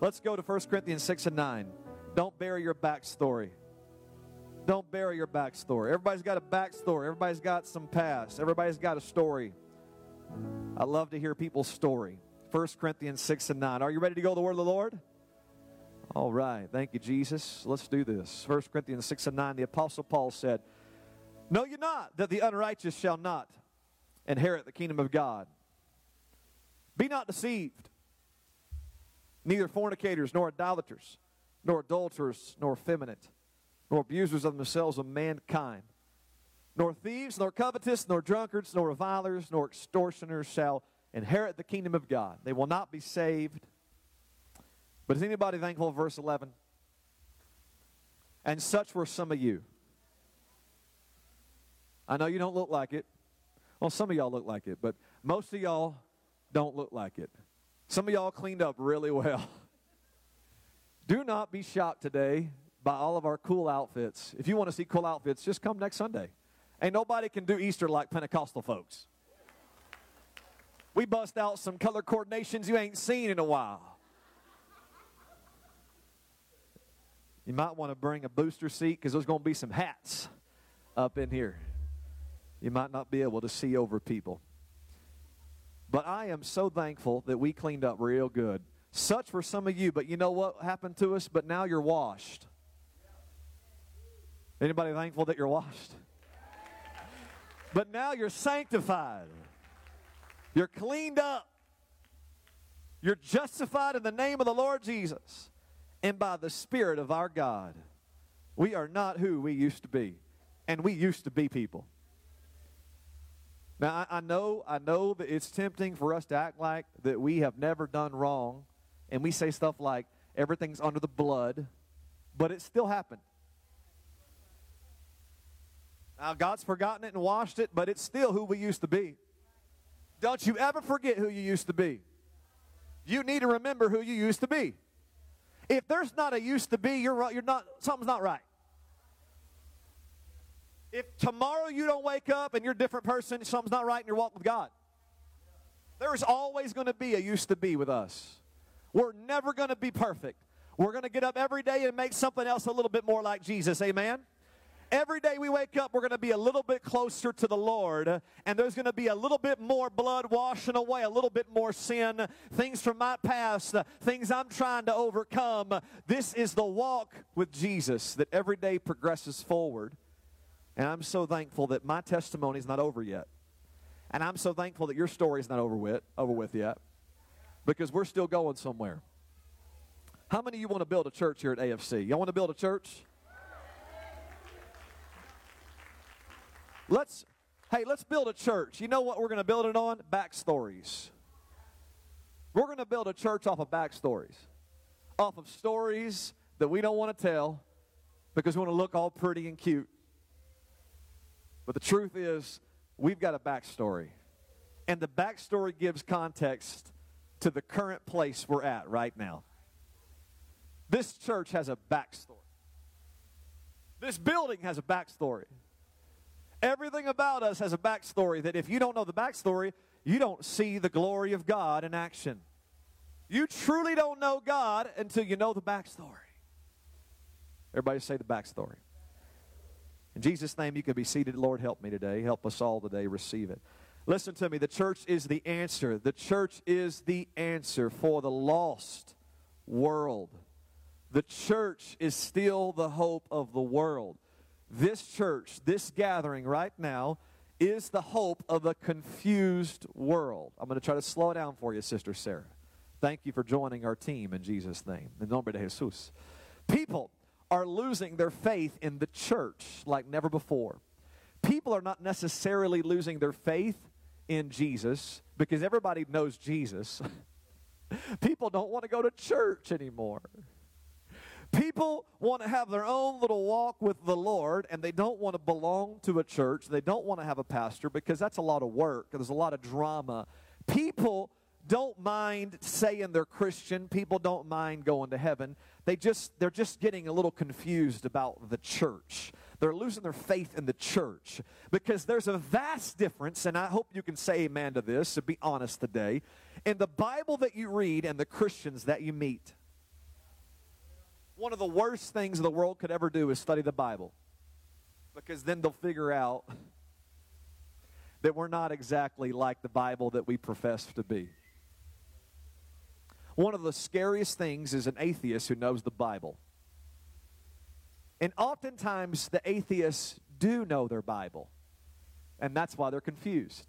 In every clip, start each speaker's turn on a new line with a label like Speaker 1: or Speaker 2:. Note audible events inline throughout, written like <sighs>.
Speaker 1: Let's go to 1 Corinthians 6 and 9. Don't bury your backstory. Don't bury your backstory. Everybody's got a backstory. Everybody's got some past. Everybody's got a story. I love to hear people's story. 1 Corinthians 6 and 9. Are you ready to go to the word of the Lord? All right. Thank you, Jesus. Let's do this. 1 Corinthians 6 and 9. The Apostle Paul said, Know you not that the unrighteous shall not inherit the kingdom of God? Be not deceived. Neither fornicators, nor idolaters, nor adulterers, nor effeminate, nor abusers of themselves of mankind, nor thieves, nor covetous, nor drunkards, nor revilers, nor extortioners shall inherit the kingdom of God. They will not be saved. But is anybody thankful verse 11? And such were some of you. I know you don't look like it. Well, some of y'all look like it, but most of y'all don't look like it. Some of y'all cleaned up really well. <laughs> Do not be shocked today by all of our cool outfits. If you want to see cool outfits, just come next Sunday. Ain't nobody can do Easter like Pentecostal folks. We bust out some color coordinations you ain't seen in a while. You might want to bring a booster seat because there's going to be some hats up in here. You might not be able to see over people. But I am so thankful that we cleaned up real good. Such for some of you, but you know what happened to us? But now you're washed. Anybody thankful that you're washed? But now you're sanctified. You're cleaned up. You're justified in the name of the Lord Jesus and by the Spirit of our God. We are not who we used to be. And we used to be people. Now I, I know I know that it's tempting for us to act like that we have never done wrong, and we say stuff like everything's under the blood, but it still happened. Now God's forgotten it and washed it, but it's still who we used to be. Don't you ever forget who you used to be. You need to remember who you used to be. If there's not a used to be, you're you're not something's not right. If tomorrow you don't wake up and you're a different person, something's not right in your walk with God. There's always going to be a used to be with us. We're never going to be perfect. We're going to get up every day and make something else a little bit more like Jesus. Amen? Every day we wake up, we're going to be a little bit closer to the Lord, and there's going to be a little bit more blood washing away, a little bit more sin, things from my past, things I'm trying to overcome. This is the walk with Jesus that every day progresses forward. And I'm so thankful that my testimony is not over yet. And I'm so thankful that your story is not over with, over with yet because we're still going somewhere. How many of you want to build a church here at AFC? Y'all want to build a church? Let's, hey, let's build a church. You know what we're going to build it on? Backstories. We're going to build a church off of backstories, off of stories that we don't want to tell because we want to look all pretty and cute. But the truth is, we've got a backstory. And the backstory gives context to the current place we're at right now. This church has a backstory. This building has a backstory. Everything about us has a backstory that if you don't know the backstory, you don't see the glory of God in action. You truly don't know God until you know the backstory. Everybody say the backstory. In Jesus' name, you can be seated. Lord, help me today. Help us all today receive it. Listen to me. The church is the answer. The church is the answer for the lost world. The church is still the hope of the world. This church, this gathering right now, is the hope of a confused world. I'm going to try to slow down for you, Sister Sarah. Thank you for joining our team in Jesus' name. In nombre de Jesus. People are losing their faith in the church like never before. People are not necessarily losing their faith in Jesus because everybody knows Jesus. <laughs> People don't want to go to church anymore. People want to have their own little walk with the Lord and they don't want to belong to a church. They don't want to have a pastor because that's a lot of work. There's a lot of drama. People don't mind saying they're Christian. People don't mind going to heaven. They just they're just getting a little confused about the church. They're losing their faith in the church because there's a vast difference and I hope you can say amen to this to be honest today in the Bible that you read and the Christians that you meet. One of the worst things the world could ever do is study the Bible. Because then they'll figure out that we're not exactly like the Bible that we profess to be. One of the scariest things is an atheist who knows the Bible. And oftentimes, the atheists do know their Bible. And that's why they're confused.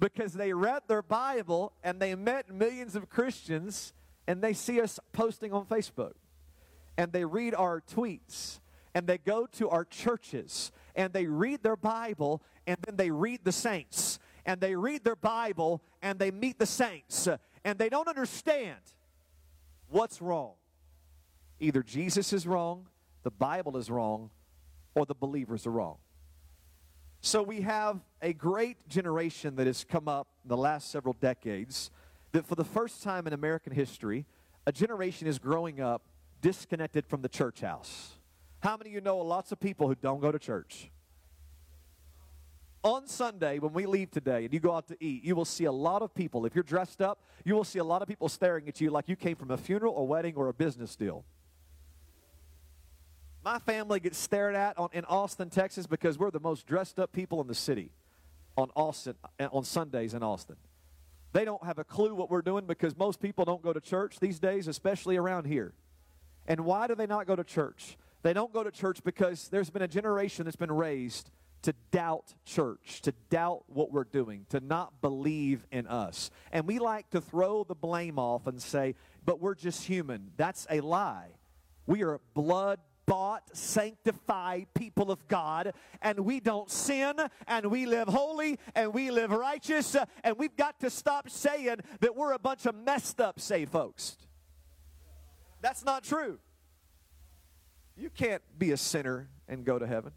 Speaker 1: Because they read their Bible and they met millions of Christians and they see us posting on Facebook and they read our tweets and they go to our churches and they read their Bible and then they read the saints and they read their Bible and they meet the saints and they don't understand what's wrong. Either Jesus is wrong, the Bible is wrong, or the believers are wrong. So we have a great generation that has come up in the last several decades that for the first time in American history, a generation is growing up disconnected from the church house. How many of you know lots of people who don't go to church? On Sunday, when we leave today and you go out to eat, you will see a lot of people. If you're dressed up, you will see a lot of people staring at you like you came from a funeral, a wedding, or a business deal. My family gets stared at on, in Austin, Texas, because we're the most dressed up people in the city on Austin uh, on Sundays in Austin. They don't have a clue what we're doing because most people don't go to church these days, especially around here. And why do they not go to church? They don't go to church because there's been a generation that's been raised to doubt church, to doubt what we're doing, to not believe in us. And we like to throw the blame off and say, but we're just human. That's a lie. We are blood bought, sanctified people of God, and we don't sin, and we live holy, and we live righteous, uh, and we've got to stop saying that we're a bunch of messed up, say folks. That's not true. You can't be a sinner and go to heaven.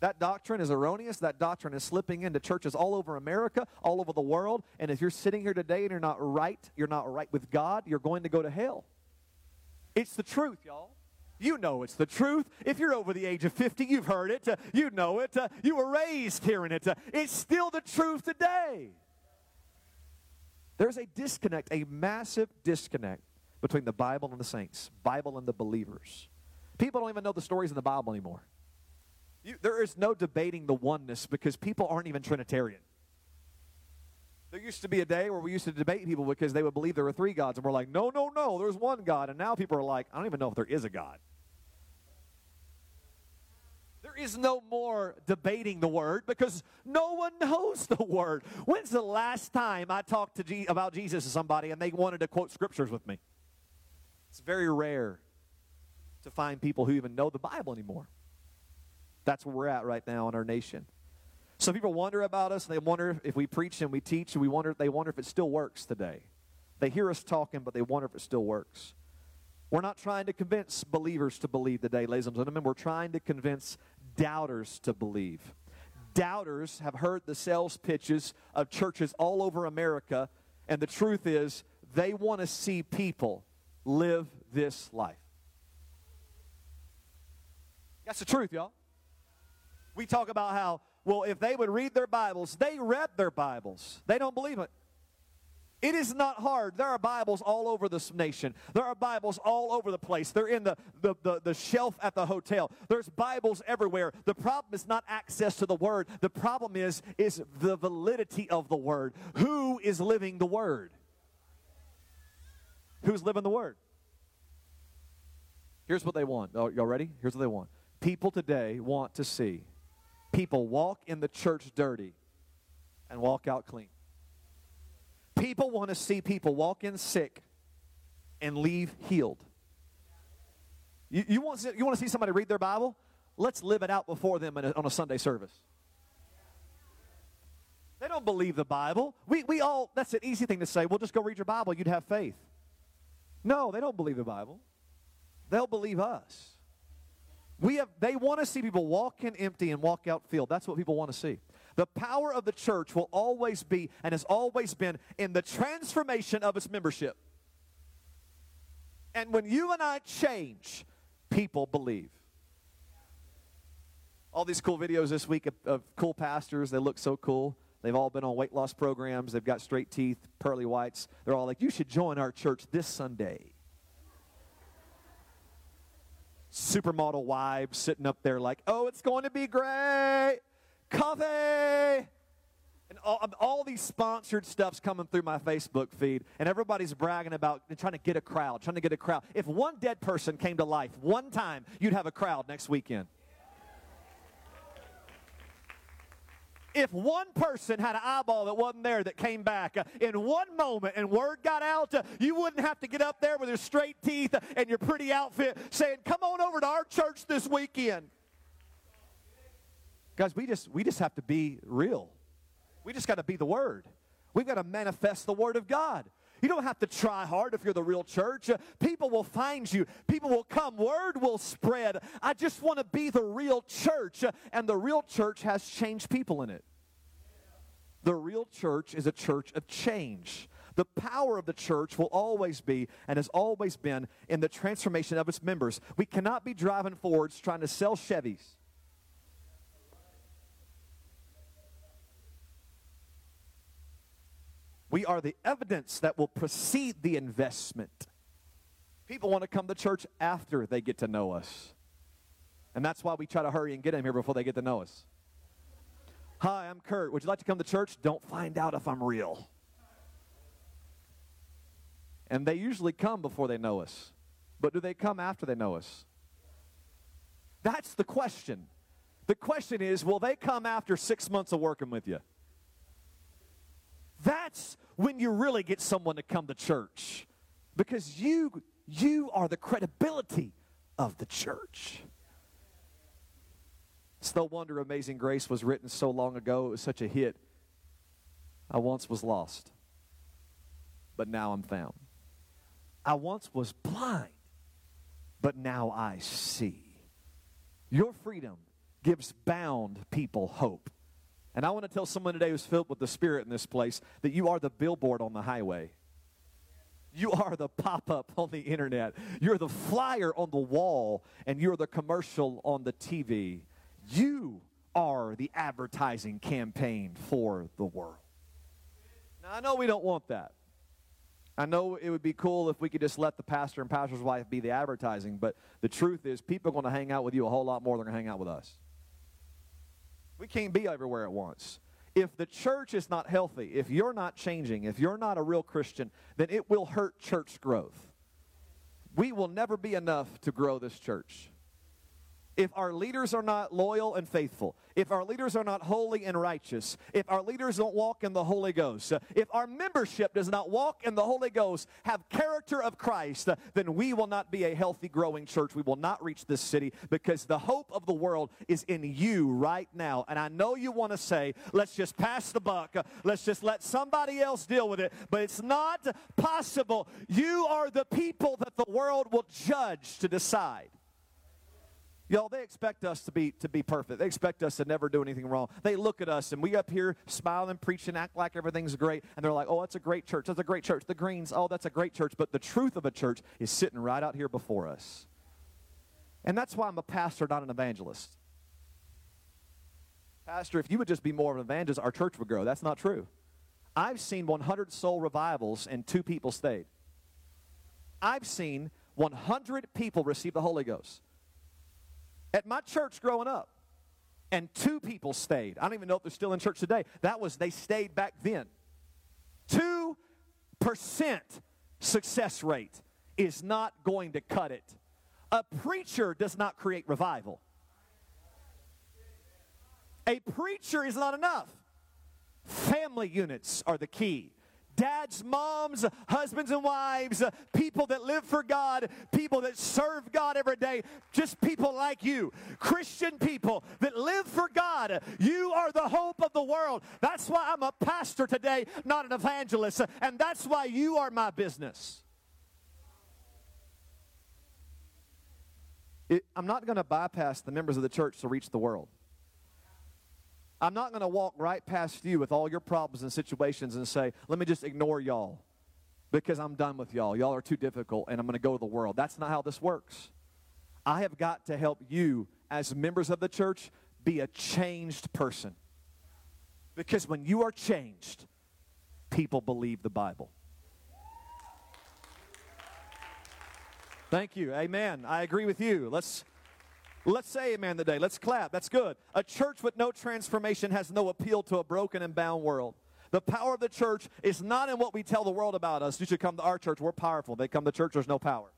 Speaker 1: That doctrine is erroneous. That doctrine is slipping into churches all over America, all over the world. And if you're sitting here today and you're not right, you're not right with God, you're going to go to hell. It's the truth, y'all. You know it's the truth. If you're over the age of 50, you've heard it. Uh, you know it. Uh, you were raised hearing it. Uh, it's still the truth today. There's a disconnect, a massive disconnect between the Bible and the saints, Bible and the believers. People don't even know the stories in the Bible anymore. You, there is no debating the oneness because people aren't even Trinitarian. There used to be a day where we used to debate people because they would believe there were three gods, and we're like, no, no, no, there's one God. And now people are like, I don't even know if there is a God. There is no more debating the word because no one knows the word. When's the last time I talked to G- about Jesus to somebody and they wanted to quote scriptures with me? It's very rare to find people who even know the Bible anymore. That's where we're at right now in our nation. Some people wonder about us. They wonder if we preach and we teach, and we wonder, they wonder if it still works today. They hear us talking, but they wonder if it still works. We're not trying to convince believers to believe today, ladies and gentlemen. We're trying to convince doubters to believe. Doubters have heard the sales pitches of churches all over America, and the truth is, they want to see people live this life. That's the truth, y'all. We talk about how well, if they would read their Bibles, they read their Bibles. They don't believe it. It is not hard. There are Bibles all over this nation. There are Bibles all over the place. They're in the, the, the, the, shelf at the hotel. There's Bibles everywhere. The problem is not access to the Word. The problem is, is the validity of the Word. Who is living the Word? Who's living the Word? Here's what they want. Oh, y'all ready? Here's what they want. People today want to see people walk in the church dirty and walk out clean. People want to see people walk in sick and leave healed. You, you, want, you want to see somebody read their Bible? Let's live it out before them a, on a Sunday service. They don't believe the Bible. We, we all, that's an easy thing to say. Well, just go read your Bible, you'd have faith. No, they don't believe the Bible. They'll believe us. We have, they want to see people walk in empty and walk out filled. That's what people want to see. The power of the church will always be and has always been in the transformation of its membership. And when you and I change, people believe. All these cool videos this week of, of cool pastors, they look so cool. They've all been on weight loss programs. They've got straight teeth, pearly whites. They're all like, you should join our church this Sunday. Supermodel wives sitting up there like, oh, it's going to be great. Coffee. And all, um, all, these sponsored stuff's coming through my Facebook feed, and everybody's bragging about trying to get a crowd, trying to get a crowd. If one dead person came to life one time, you'd have a crowd next weekend. If one person had an eyeball that wasn't there that came back uh, in one moment and word got out, uh, you wouldn't have to get up there with your straight teeth and your pretty outfit saying, Come on over to our church this weekend. Guys, we just, we just have to be real. We just got to be the Word. We've got to manifest the Word of God. You don't have to try hard if you're the real church. Uh, people will find you. People will come. Word will spread. I just want to be the real church. Uh, and the real church has changed people in it. The real church is a church of change. The power of the church will always be and has always been in the transformation of its members. We cannot be driving Fords trying to sell Chevys. We are the evidence that will precede the investment. People want to come to church after they get to know us. And that's why we try to hurry and get them here before they get to know us. Hi, I'm Kurt. Would you like to come to church? Don't find out if I'm real. And they usually come before they know us. But do they come after they know us? That's the question. The question is will they come after six months of working with you? That's when you really get someone to come to church because you you are the credibility of the church. It's no wonder Amazing Grace was written so long ago. It was such a hit. I once was lost, but now I'm found. I once was blind, but now I see. Your freedom gives bound people hope. And I want to tell someone today who's filled with the Spirit in this place that you are the billboard on the highway. You are the pop up on the internet. You're the flyer on the wall, and you're the commercial on the TV. You are the advertising campaign for the world. Now, I know we don't want that. I know it would be cool if we could just let the pastor and pastor's wife be the advertising, but the truth is, people are going to hang out with you a whole lot more than they're going to hang out with us. We can't be everywhere at once. If the church is not healthy, if you're not changing, if you're not a real Christian, then it will hurt church growth. We will never be enough to grow this church if our leaders are not loyal and faithful, if our leaders are not holy and righteous, if our leaders don't walk in the Holy Ghost, if our membership does not walk in the Holy Ghost, have character of Christ, then we will not be a healthy, growing church. We will not reach this city because the hope of the world is in you right now. And I know you want to say, let's just pass the buck, let's just let somebody else deal with it, but it's not possible. You are the people that the world will judge to decide. Y'all, they expect us to be to be perfect. They expect us to never do anything wrong. They look at us and we up here smiling, preaching, act like everything's great, and they're like, "Oh, that's a great church. That's a great church." The Greens, "Oh, that's a great church." But the truth of a church is sitting right out here before us. And that's why I'm a pastor, not an evangelist. Pastor, if you would just be more of an evangelist, our church would grow. That's not true. I've seen 100 soul revivals and two people stayed. I've seen 100 people receive the Holy Ghost at my church growing up. And two people stayed. I don't even know if they're still in church today. That was, they stayed back then. 2% success rate is not going to cut it. A preacher does not create revival. A preacher is not enough. Family units are the key dads, moms, husbands, and wives, people that live for God, people that serve God every day, just people like you, Christian people that live for God. You are the hope of the world. That's why I'm a pastor today, not an evangelist, and that's why you are my business. It, I'm not going to bypass the members of the church to reach the world. I'm not going to walk right past you with all your problems and situations and say, let me just ignore y'all because I'm done with y'all. Y'all are too difficult and I'm going to go to the world. That's not how this works. I have got to help you as members of the church be a changed person. Because when you are changed, people believe the Bible. Thank you. Amen. I agree with you. Let's let's say amen today. Let's clap. That's good. A church with no transformation has no appeal to a broken and bound world. The power of the church is not in what we tell the world about us. You should come to our church. We're powerful. They come to church, there's no power.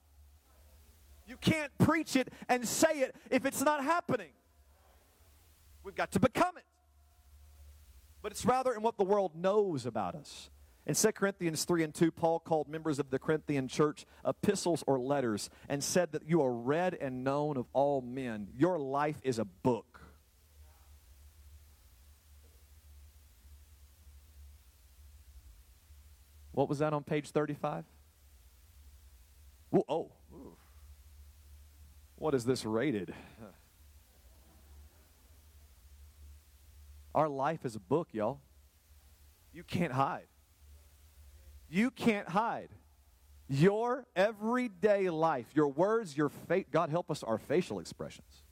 Speaker 1: You can't preach it and say it if it's not happening. We've got to become it. But it's rather in what the world knows about us. In 2 Corinthians 3 and 2, Paul called members of the Corinthian church epistles or letters and said that you are read and known of all men. Your life is a book. What was that on page 35? oh, what is this rated? Our life is a book, y'all. You can't hide. You can't hide. Your everyday life, your words, your fate, God help us, our facial expressions.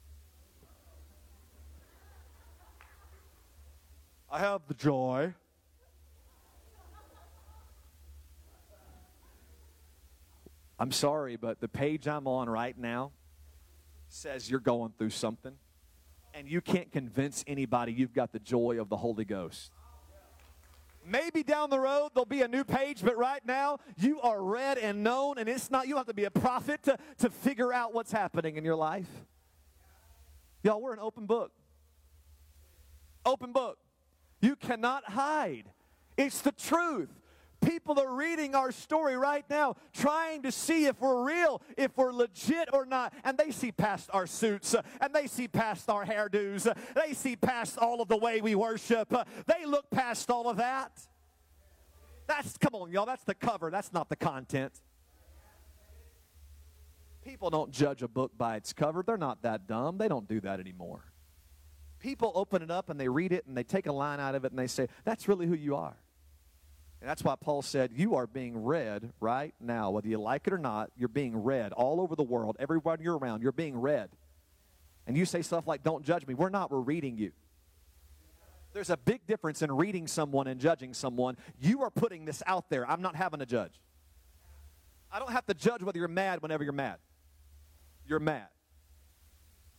Speaker 1: I have the joy. I'm sorry, but the page I'm on right now says you're going through something, and you can't convince anybody you've got the joy of the Holy Ghost. Maybe down the road there'll be a new page, but right now you are read and known, and it's not, you have to be a prophet to, to figure out what's happening in your life. Y'all, we're an open book. Open book. You cannot hide. It's the truth. People are reading our story right now, trying to see if we're real, if we're legit or not. And they see past our suits, uh, and they see past our hairdos, uh, they see past all of the way we worship. Uh, they look past all of that. That's, come on, y'all, that's the cover, that's not the content. People don't judge a book by its cover. They're not that dumb. They don't do that anymore. People open it up and they read it and they take a line out of it and they say, That's really who you are. And that's why Paul said, You are being read right now. Whether you like it or not, you're being read all over the world. Everyone you're around, you're being read. And you say stuff like, Don't judge me. We're not, we're reading you. There's a big difference in reading someone and judging someone. You are putting this out there. I'm not having to judge. I don't have to judge whether you're mad whenever you're mad. You're mad.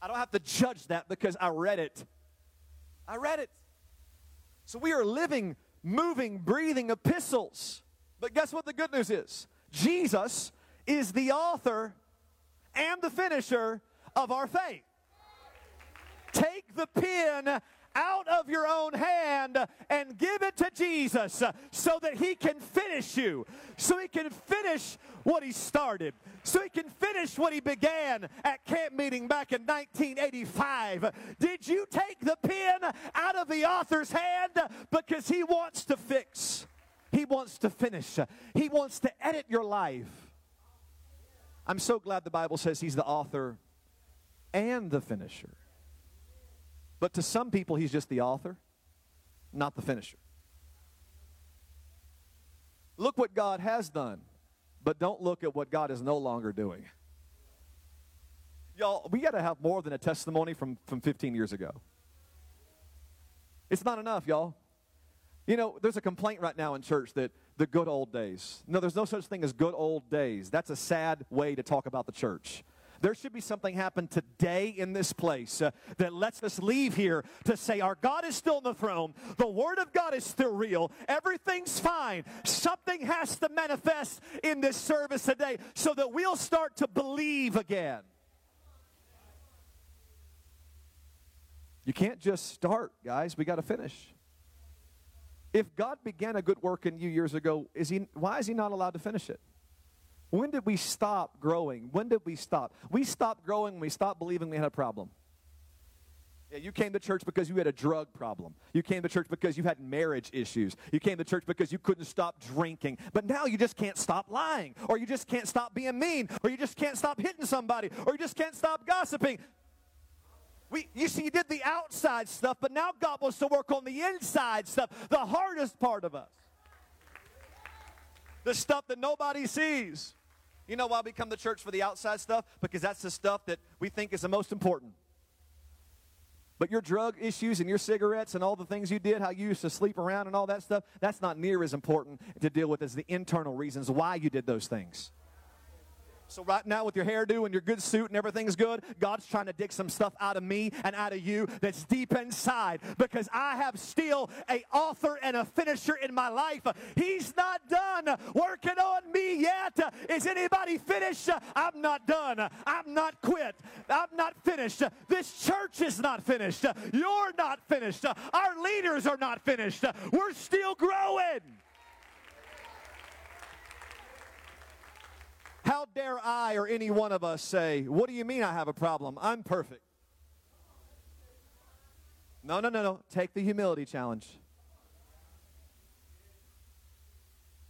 Speaker 1: I don't have to judge that because I read it. I read it. So we are living moving, breathing epistles. But guess what the good news is? Jesus is the author and the finisher of our faith. Take the pen out of your own hand and give it to Jesus so that he can finish you, so he can finish what he started, so he can finish what he began at camp meeting back in 1985. Did you take the pen out of the author's hand because he wants to fix? He wants to finish. He wants to edit your life. I'm so glad the Bible says he's the author and the finisher. But to some people, he's just the author, not the finisher. Look what God has done, but don't look at what God is no longer doing. Y'all, we got to have more than a testimony from, from 15 years ago. It's not enough, y'all. You know, there's a complaint right now in church that the good old days. No, there's no such thing as good old days. That's a sad way to talk about the church. There should be something happen today in this place uh, that lets us leave here to say, Our God is still on the throne. The Word of God is still real. Everything's fine. Something has to manifest in this service today so that we'll start to believe again. You can't just start, guys. We got to finish. If God began a good work in you years ago, is he, why is He not allowed to finish it? When did we stop growing? When did we stop? We stopped growing when we stopped believing we had a problem. Yeah, you came to church because you had a drug problem. You came to church because you had marriage issues. You came to church because you couldn't stop drinking. But now you just can't stop lying, or you just can't stop being mean, or you just can't stop hitting somebody, or you just can't stop gossiping. We, you see, you did the outside stuff, but now God wants to work on the inside stuff, the hardest part of us, the stuff that nobody sees. You know why we come to church for the outside stuff? Because that's the stuff that we think is the most important. But your drug issues and your cigarettes and all the things you did, how you used to sleep around and all that stuff, that's not near as important to deal with as the internal reasons why you did those things. So, right now, with your hairdo and your good suit and everything's good, God's trying to dig some stuff out of me and out of you that's deep inside because I have still a author and a finisher in my life. He's not done working on me yet. Is anybody finished? I'm not done. I'm not quit. I'm not finished. This church is not finished. You're not finished. Our leaders are not finished. We're still growing. How dare I or any one of us say, What do you mean I have a problem? I'm perfect. No, no, no, no. Take the humility challenge.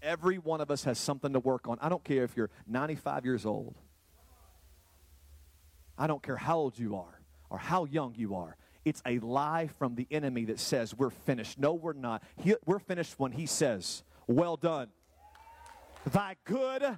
Speaker 1: Every one of us has something to work on. I don't care if you're 95 years old. I don't care how old you are or how young you are. It's a lie from the enemy that says we're finished. No, we're not. He, we're finished when he says, Well done. Thy good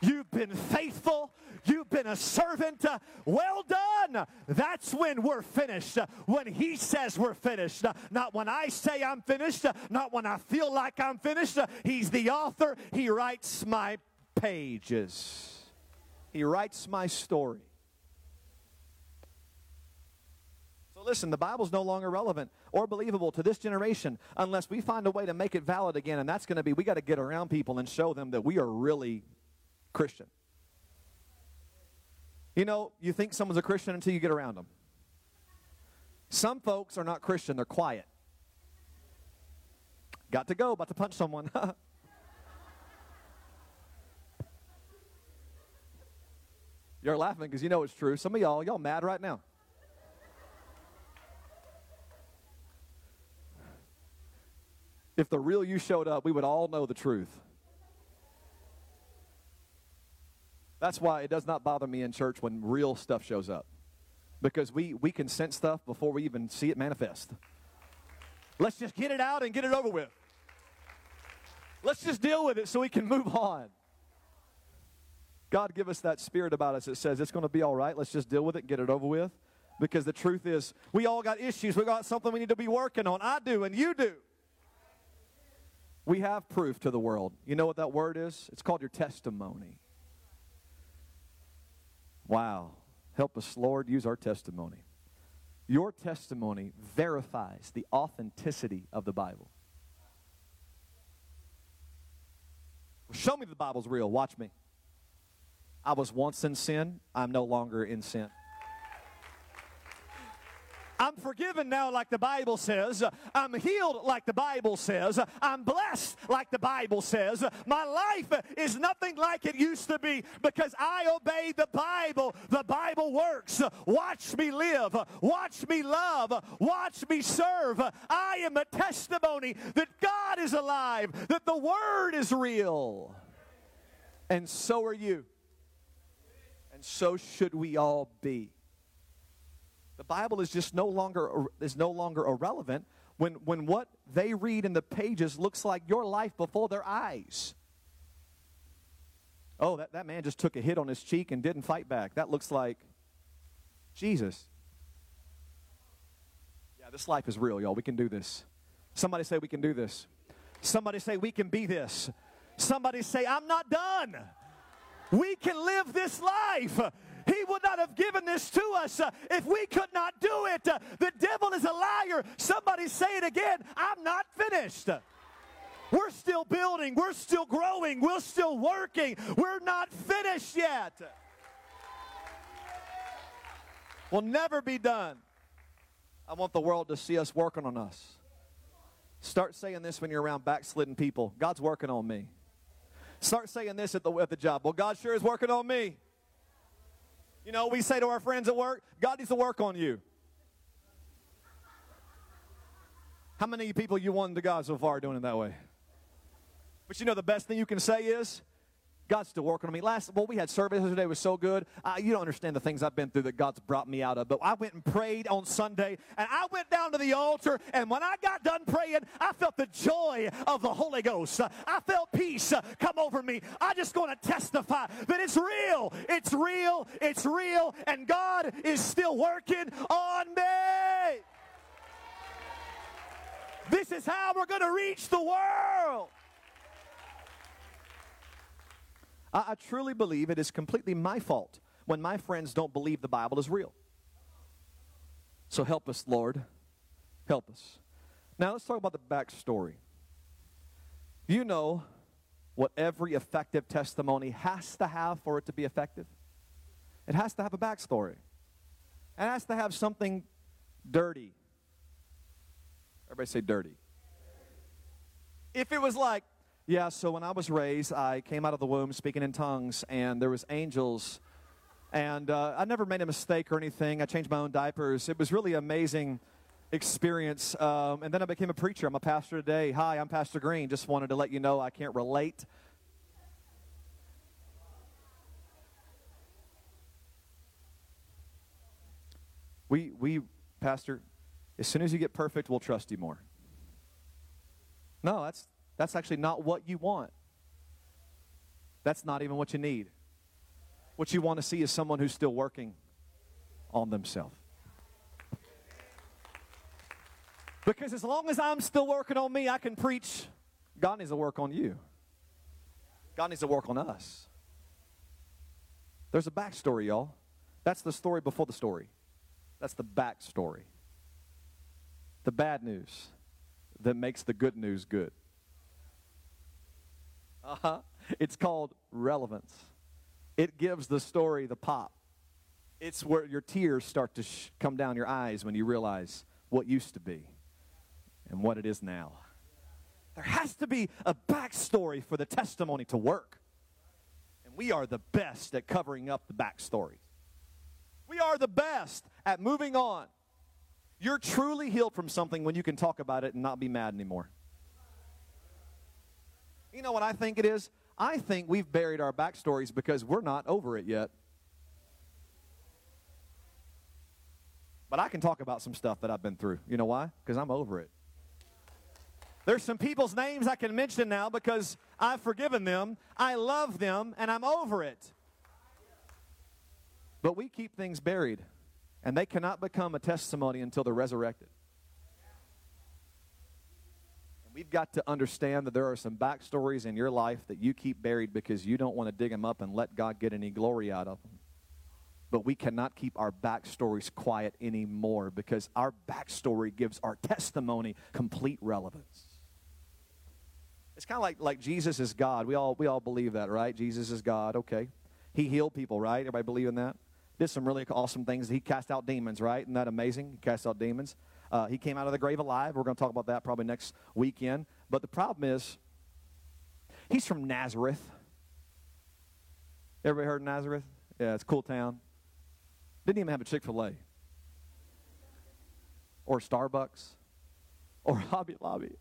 Speaker 1: You've been faithful. You've been a servant. Uh, well done. That's when we're finished. Uh, when He says we're finished. Uh, not when I say I'm finished. Not when I feel like I'm finished. He's the author. He writes my pages, He writes my story. So listen, the Bible's no longer relevant or believable to this generation unless we find a way to make it valid again. And that's going to be we got to get around people and show them that we are really Christian. You know, you think someone's a Christian until you get around them. Some folks are not Christian, they're quiet. Got to go, about to punch someone. <laughs> You're laughing because you know it's true. Some of y'all, y'all mad right now. If the real you showed up, we would all know the truth. That's why it does not bother me in church when real stuff shows up. Because we, we can sense stuff before we even see it manifest. Let's just get it out and get it over with. Let's just deal with it so we can move on. God give us that spirit about us that says it's going to be all right. Let's just deal with it get it over with. Because the truth is, we all got issues. We got something we need to be working on. I do, and you do. We have proof to the world. You know what that word is? It's called your testimony. Wow. Help us, Lord, use our testimony. Your testimony verifies the authenticity of the Bible. Show me the Bible's real. Watch me. I was once in sin. I'm no longer in sin. I'm forgiven now, like the Bible says. I'm healed, like the Bible says. I'm blessed, like the Bible says. My life is nothing like it used to be because I obey the Bible. The Bible works. Watch me live. Watch me love. Watch me serve. I am a testimony that God is alive, that the Word is real. And so are you. And so should we all be. The Bible is just no longer is no longer irrelevant when when what they read in the pages looks like your life before their eyes. Oh, that, that man just took a hit on his cheek and didn't fight back. That looks like Jesus. Yeah, this life is real, y'all. We can do this. Somebody say we can do this. Somebody say we can be this. Somebody say I'm not done. We can live this life. He would not have given this to us uh, if we could not do it. Uh, the devil is a liar. Somebody say it again. I'm not finished. We're still building. We're still growing. We're still working. We're not finished yet. We'll never be done. I want the world to see us working on us. Start saying this when you're around backslidden people God's working on me. Start saying this at the, at the job. Well, God sure is working on me. You know, we say to our friends at work, God needs to work on you. How many people you won to God so far doing it that way? But you know, the best thing you can say is, God's still working on me. Last, well, we had service yesterday. It was so good. Uh, you don't understand the things I've been through that God's brought me out of. But I went and prayed on Sunday, and I went down to the altar, and when I got done praying, I felt the joy of the Holy Ghost. I felt peace uh, come over me. I just going to testify that it's real. It's real. It's real. And God is still working on me. This is how we're going to reach the world. I, I truly believe it is completely my fault when my friends don't believe the Bible is real. So help us, Lord. Help us. Now let's talk about the backstory. You know what every effective testimony has to have for it to be effective? It has to have a backstory. It has to have something dirty. Everybody say dirty. If it was like, yeah, so when I was raised, I came out of the womb speaking in tongues, and there was angels, and uh, I never made a mistake or anything. I changed my own diapers. It was really amazing experience. Um, and then I became a preacher. I'm a pastor today. Hi, I'm Pastor Green. Just wanted to let you know I can't relate. We, we, Pastor, as soon as you get perfect, we'll trust you more. No, that's, that's actually not what you want. That's not even what you need. What you want to see is someone who's still working on themselves. Because as long as I'm still working on me, I can preach. God needs to work on you. God needs to work on us. There's a backstory, y'all. That's the story before the story. That's the backstory. The bad news that makes the good news good. Uh huh. It's called relevance. It gives the story the pop. It's where your tears start to sh- come down your eyes when you realize what used to be and what it is now. There has to be a backstory for the testimony to work. And we are the best at covering up the backstory. We are the best at moving on. You're truly healed from something when you can talk about it and not be mad anymore. You know what I think it is? I think we've buried our backstories because we're not over it yet. But I can talk about some stuff that I've been through. You know why? Because I'm over it. There's some people's names I can mention now because I've forgiven them, I love them, and I'm over it. But we keep things buried, and they cannot become a testimony until they're resurrected. And we've got to understand that there are some backstories in your life that you keep buried because you don't want to dig them up and let God get any glory out of them. But we cannot keep our backstories quiet anymore because our backstory gives our testimony complete relevance. It's kind of like, like Jesus is God. We all, we all believe that, right? Jesus is God. Okay. He healed people, right? Everybody believe in that? Did some really awesome things. He cast out demons, right? Isn't that amazing? He cast out demons. Uh, he came out of the grave alive. We're going to talk about that probably next weekend. But the problem is, he's from Nazareth. Everybody heard of Nazareth? Yeah, it's a cool town. Didn't even have a Chick fil A, or Starbucks, or <laughs> Hobby Lobby.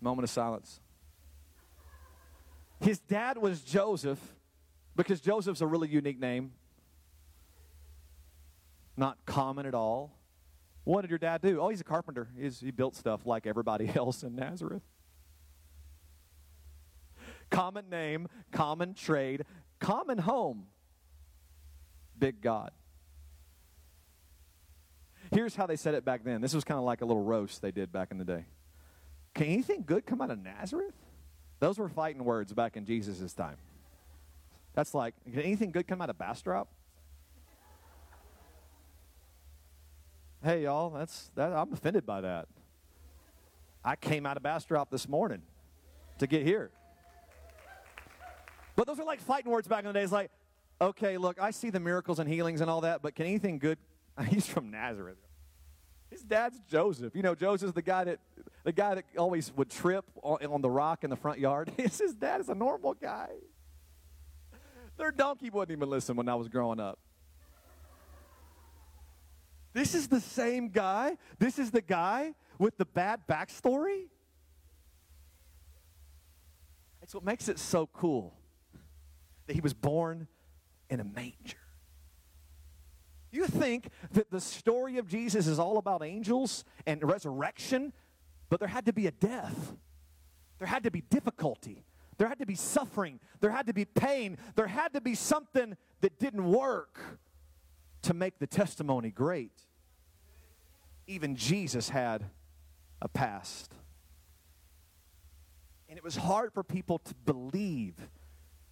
Speaker 1: Moment of silence. His dad was Joseph because Joseph's a really unique name. Not common at all. What did your dad do? Oh, he's a carpenter. He's, he built stuff like everybody <laughs> else in Nazareth. Common name, common trade, common home. Big God. Here's how they said it back then. This was kind of like a little roast they did back in the day. Can anything good come out of Nazareth? Those were fighting words back in Jesus' time. That's like, can anything good come out of Bastrop? Hey, y'all, that's that, I'm offended by that. I came out of Bastrop this morning to get here. But those are like fighting words back in the days. Like, okay, look, I see the miracles and healings and all that, but can anything good? <laughs> He's from Nazareth. His dad's Joseph. You know, Joseph's the guy that the guy that always would trip on, the rock in the front yard. <laughs> his dad is a normal guy. Their donkey wouldn't even listen when I was growing up. This is the same guy. This is the guy with the bad backstory. It's what makes it so cool that he was born in a manger. You think that the story of Jesus is all about angels and resurrection, but there had to be a death. There had to be difficulty. There had to be suffering. There had to be pain. There had to be something that didn't work to make the testimony great. Even Jesus had a past. And it was hard for people to believe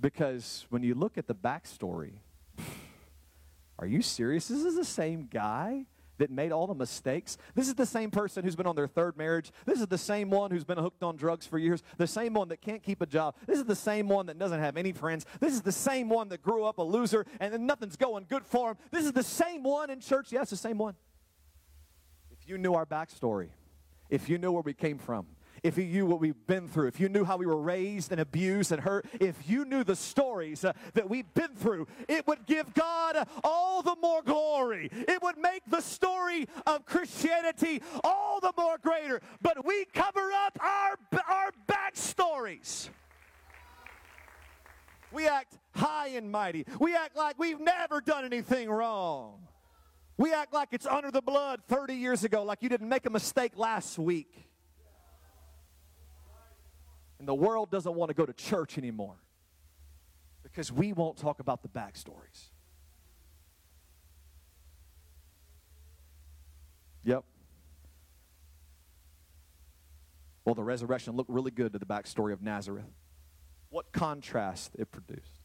Speaker 1: because when you look at the backstory, <sighs> are you serious? This is the same guy that made all the mistakes. This is the same person who's been on their third marriage. This is the same one who's been hooked on drugs for years. The same one that can't keep a job. This is the same one that doesn't have any friends. This is the same one that grew up a loser and nothing's going good for him. This is the same one in church. Yes, the same one. If you knew our backstory, if you knew where we came from, if you knew what we've been through, if you knew how we were raised and abused and hurt, if you knew the stories uh, that we've been through, it would give God all the more glory. It would make the story of Christianity all the more greater. But we cover up our, our backstories. We act high and mighty. We act like we've never done anything wrong. We act like it's under the blood 30 years ago, like you didn't make a mistake last week. And the world doesn't want to go to church anymore because we won't talk about the backstories. Yep. Well, the resurrection looked really good to the backstory of Nazareth. What contrast it produced.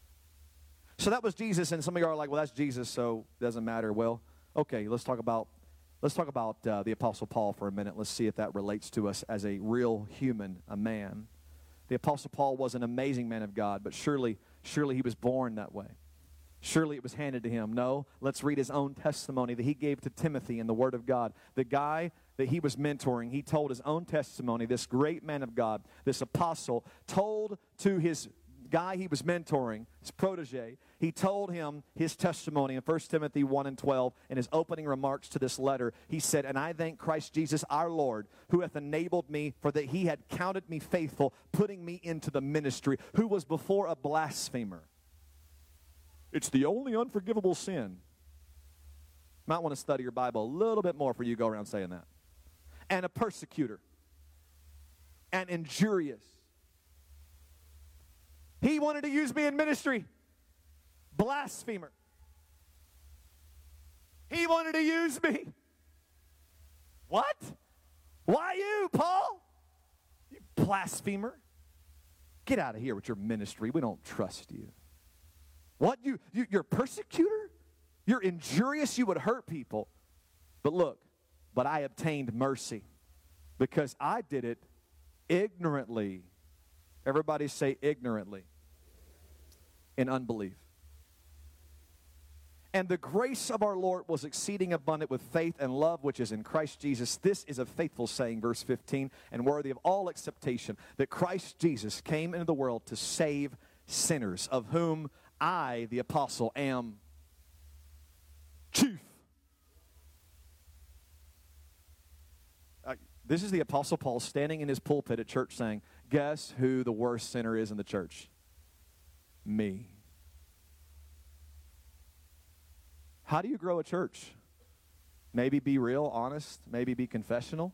Speaker 1: So that was Jesus, and some of you are like, well, that's Jesus, so it doesn't matter. Well, okay, let's talk about let's talk about uh, the Apostle Paul for a minute. Let's see if that relates to us as a real human, a man. The Apostle Paul was an amazing man of God, but surely, surely he was born that way. Surely it was handed to him. No, let's read his own testimony that he gave to Timothy in the Word of God. The guy that he was mentoring, he told his own testimony. This great man of God, this apostle, told to his guy he was mentoring, his protege, he told him his testimony in 1 Timothy 1 and 12 in his opening remarks to this letter. He said, And I thank Christ Jesus our Lord, who hath enabled me, for that he had counted me faithful, putting me into the ministry, who was before a blasphemer. It's the only unforgivable sin. Might want to study your Bible a little bit more for you go around saying that. And a persecutor. And injurious he wanted to use me in ministry. Blasphemer. He wanted to use me. What? Why you, Paul? You blasphemer. Get out of here with your ministry. We don't trust you. What? You, you you're a persecutor? You're injurious. You would hurt people. But look, but I obtained mercy because I did it ignorantly. Everybody say ignorantly in unbelief. And the grace of our Lord was exceeding abundant with faith and love which is in Christ Jesus. This is a faithful saying, verse 15, and worthy of all acceptation that Christ Jesus came into the world to save sinners, of whom I, the apostle, am chief. Uh, this is the apostle Paul standing in his pulpit at church saying, Guess who the worst sinner is in the church? Me. How do you grow a church? Maybe be real, honest, maybe be confessional.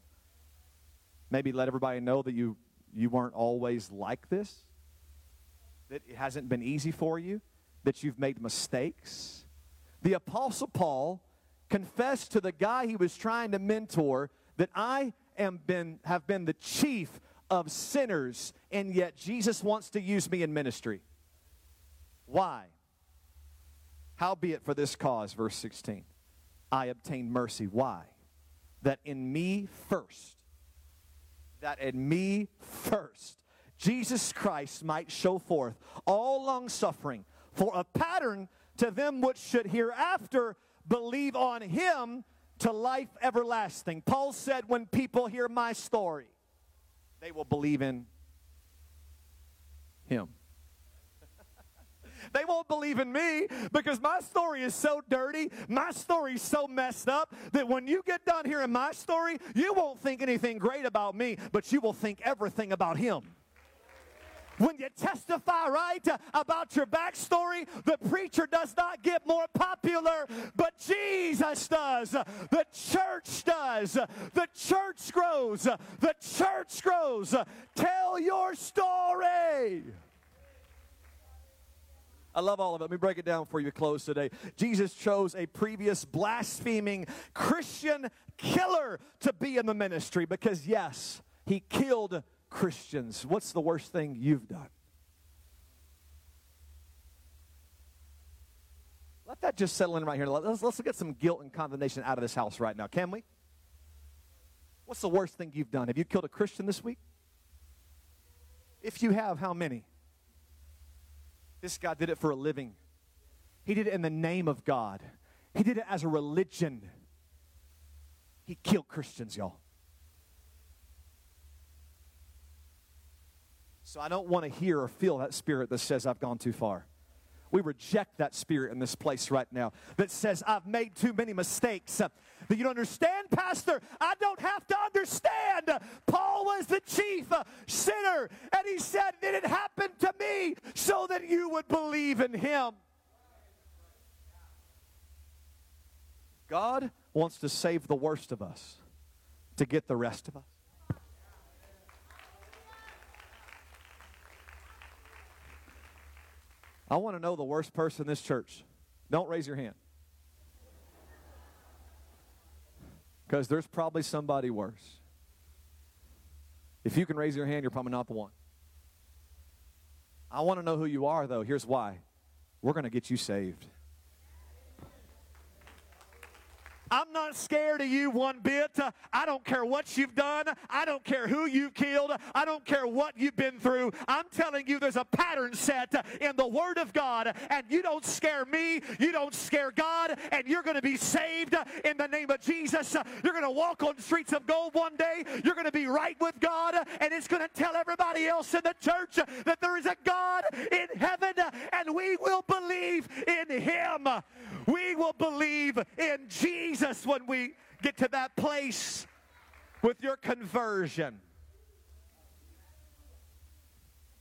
Speaker 1: Maybe let everybody know that you you weren't always like this. That it hasn't been easy for you, that you've made mistakes. The apostle Paul confessed to the guy he was trying to mentor that I am been have been the chief of sinners and yet Jesus wants to use me in ministry. Why? Howbeit for this cause, verse 16, I obtained mercy. Why? That in me first, that in me first, Jesus Christ might show forth all long suffering for a pattern to them which should hereafter believe on him to life everlasting. Paul said, when people hear my story, they will believe in him. They won't believe in me because my story is so dirty, my story is so messed up that when you get done hearing my story, you won't think anything great about me, but you will think everything about him. When you testify right about your backstory, the preacher does not get more popular, but Jesus does. The church does. The church grows. The church grows. Tell your story. I love all of it. Let me break it down for you close today. Jesus chose a previous blaspheming Christian killer to be in the ministry because, yes, he killed Christians, what's the worst thing you've done? Let that just settle in right here. Let's, let's get some guilt and condemnation out of this house right now, can we? What's the worst thing you've done? Have you killed a Christian this week? If you have, how many? This guy did it for a living. He did it in the name of God. He did it as a religion. He killed Christians, y'all. So I don't want to hear or feel that spirit that says I've gone too far. We reject that spirit in this place right now that says, I've made too many mistakes. But you don't understand, Pastor? I don't have to understand. Paul was the chief uh, sinner, and he said, it happened to me so that you would believe in him? God wants to save the worst of us to get the rest of us. I want to know the worst person in this church. Don't raise your hand. Because there's probably somebody worse. If you can raise your hand, you're probably not the one. I want to know who you are, though. Here's why we're going to get you saved. I'm not scared of you one bit. Uh, I don't care what you've done. I don't care who you've killed. I don't care what you've been through. I'm telling you, there's a pattern set in the Word of God, and you don't scare me. You don't scare God, and you're going to be saved in the name of Jesus. You're going to walk on streets of gold one day. You're going to be right with God, and it's going to tell everybody else in the church that there is a God in heaven, and we will believe in Him. We will believe in Jesus. Jesus when we get to that place with your conversion.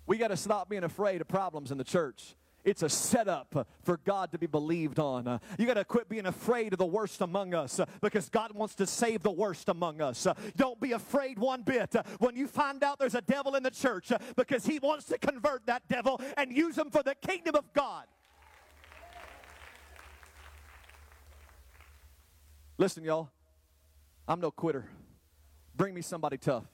Speaker 1: We got to stop being afraid of problems in the church. It's a setup for God to be believed on. You got to quit being afraid of the worst among us because God wants to save the worst among us. Don't be afraid one bit when you find out there's a devil in the church because he wants to convert that devil and use him for the kingdom of God. Listen, y'all, I'm no quitter. Bring me somebody tough.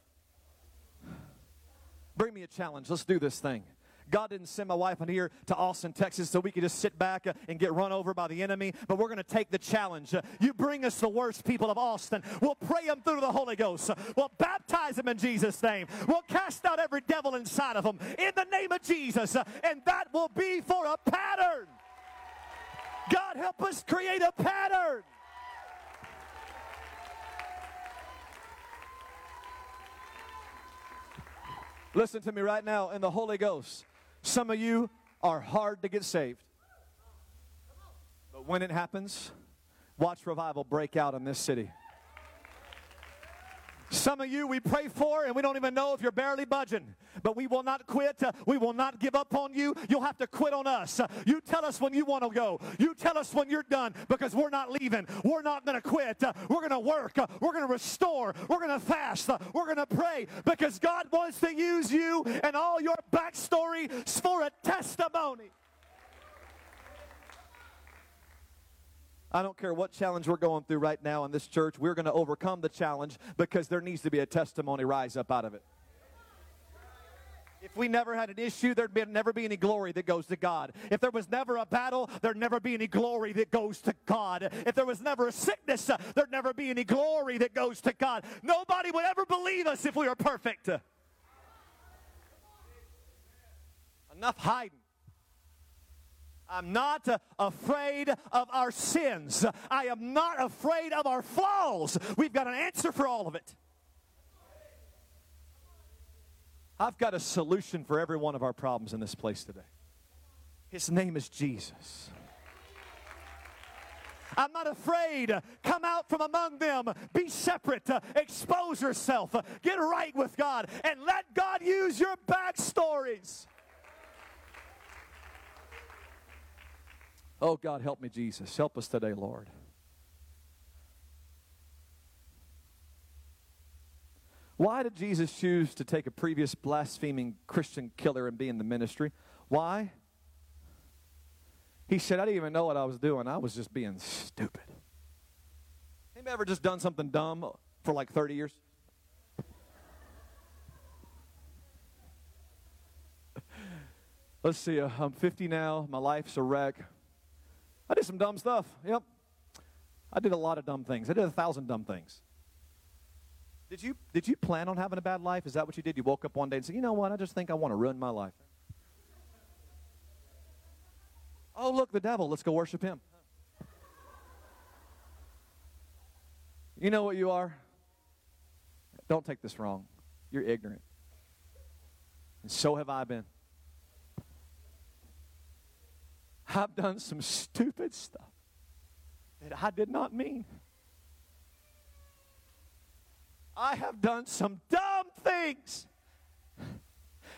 Speaker 1: Bring me a challenge. Let's do this thing. God didn't send my wife in here to Austin, Texas, so we could just sit back uh, and get run over by the enemy, but we're going to take the challenge. You bring us the worst people of Austin. We'll pray them through the Holy Ghost. We'll baptize them in Jesus' name. We'll cast out every devil inside of them in the name of Jesus, uh, and that will be for a pattern. God, help us create a pattern. Listen to me right now in the Holy Ghost. Some of you are hard to get saved. But when it happens, watch revival break out in this city. Some of you we pray for, and we don't even know if you're barely budging. But we will not quit. We will not give up on you. You'll have to quit on us. You tell us when you want to go. You tell us when you're done because we're not leaving. We're not going to quit. We're going to work. We're going to restore. We're going to fast. We're going to pray because God wants to use you and all your backstory for a testimony. I don't care what challenge we're going through right now in this church, we're going to overcome the challenge because there needs to be a testimony rise up out of it. If we never had an issue, there'd be, never be any glory that goes to God. If there was never a battle, there'd never be any glory that goes to God. If there was never a sickness, there'd never be any glory that goes to God. Nobody would ever believe us if we were perfect. Enough hiding. I'm not afraid of our sins. I am not afraid of our flaws. We've got an answer for all of it. I've got a solution for every one of our problems in this place today. His name is Jesus. I'm not afraid. Come out from among them. Be separate. Expose yourself. Get right with God. And let God use your backstories. Oh, God, help me, Jesus. Help us today, Lord. Why did Jesus choose to take a previous blaspheming Christian killer and be in the ministry? Why? He said, I didn't even know what I was doing. I was just being stupid. Anybody ever just done something dumb for like 30 years? <laughs> Let's see, uh, I'm 50 now. My life's a wreck. I did some dumb stuff. Yep. I did a lot of dumb things. I did a thousand dumb things. Did you, did you plan on having a bad life? Is that what you did? You woke up one day and said, you know what? I just think I want to ruin my life. Oh, look, the devil. Let's go worship him. You know what you are? Don't take this wrong. You're ignorant. And so have I been. I've done some stupid stuff that I did not mean. I have done some dumb things.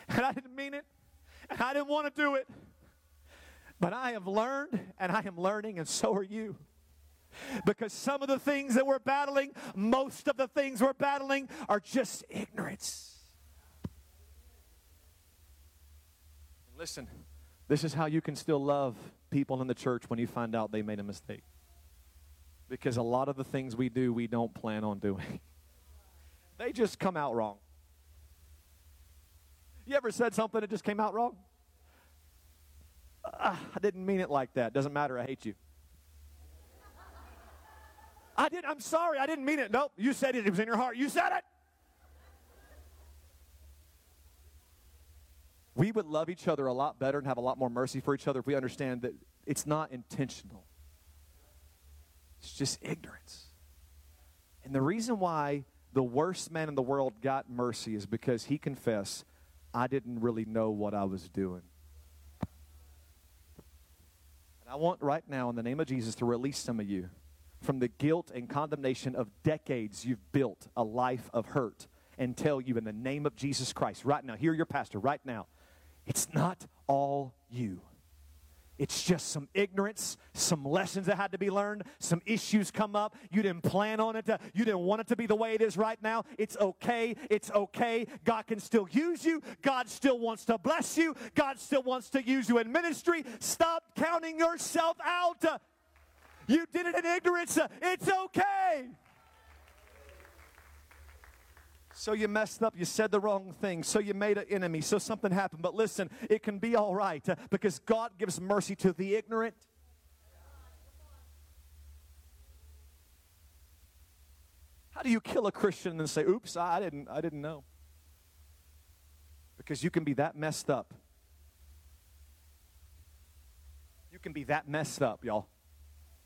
Speaker 1: And I didn't mean it. And I didn't want to do it. But I have learned, and I am learning, and so are you. Because some of the things that we're battling, most of the things we're battling, are just ignorance. Listen, this is how you can still love people in the church when you find out they made a mistake. Because a lot of the things we do, we don't plan on doing. <laughs> they just come out wrong. You ever said something that just came out wrong? Uh, I didn't mean it like that. Doesn't matter. I hate you. I did. I'm sorry. I didn't mean it. Nope. You said it. It was in your heart. You said it. We would love each other a lot better and have a lot more mercy for each other if we understand that it's not intentional. It's just ignorance. And the reason why the worst man in the world got mercy is because he confessed, I didn't really know what I was doing. And I want right now, in the name of Jesus, to release some of you from the guilt and condemnation of decades you've built a life of hurt and tell you in the name of Jesus Christ right now, hear your pastor right now, it's not all you. It's just some ignorance, some lessons that had to be learned, some issues come up. You didn't plan on it. To, you didn't want it to be the way it is right now. It's okay. It's okay. God can still use you. God still wants to bless you. God still wants to use you in ministry. Stop counting yourself out. Uh, you did it in ignorance. Uh, it's okay. So you messed up, you said the wrong thing, so you made an enemy, so something happened. But listen, it can be all right uh, because God gives mercy to the ignorant. How do you kill a Christian and say, "Oops, I didn't I didn't know." Because you can be that messed up. You can be that messed up, y'all,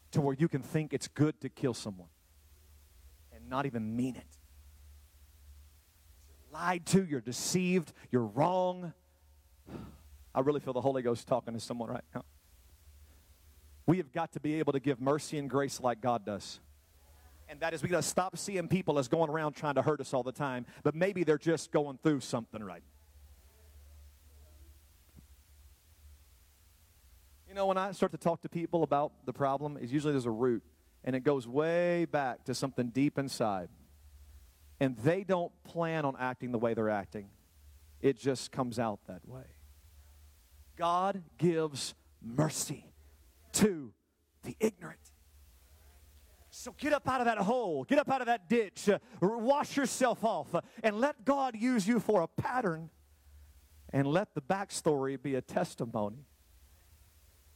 Speaker 1: to where you can think it's good to kill someone and not even mean it lied to, you're deceived, you're wrong. I really feel the Holy Ghost talking to someone right now. We have got to be able to give mercy and grace like God does. And that is we got to stop seeing people as going around trying to hurt us all the time, but maybe they're just going through something right. You know, when I start to talk to people about the problem, is usually there's a root, and it goes way back to something deep inside and they don't plan on acting the way they're acting. It just comes out that way. God gives mercy to the ignorant. So get up out of that hole, get up out of that ditch, uh, wash yourself off, uh, and let God use you for a pattern, and let the backstory be a testimony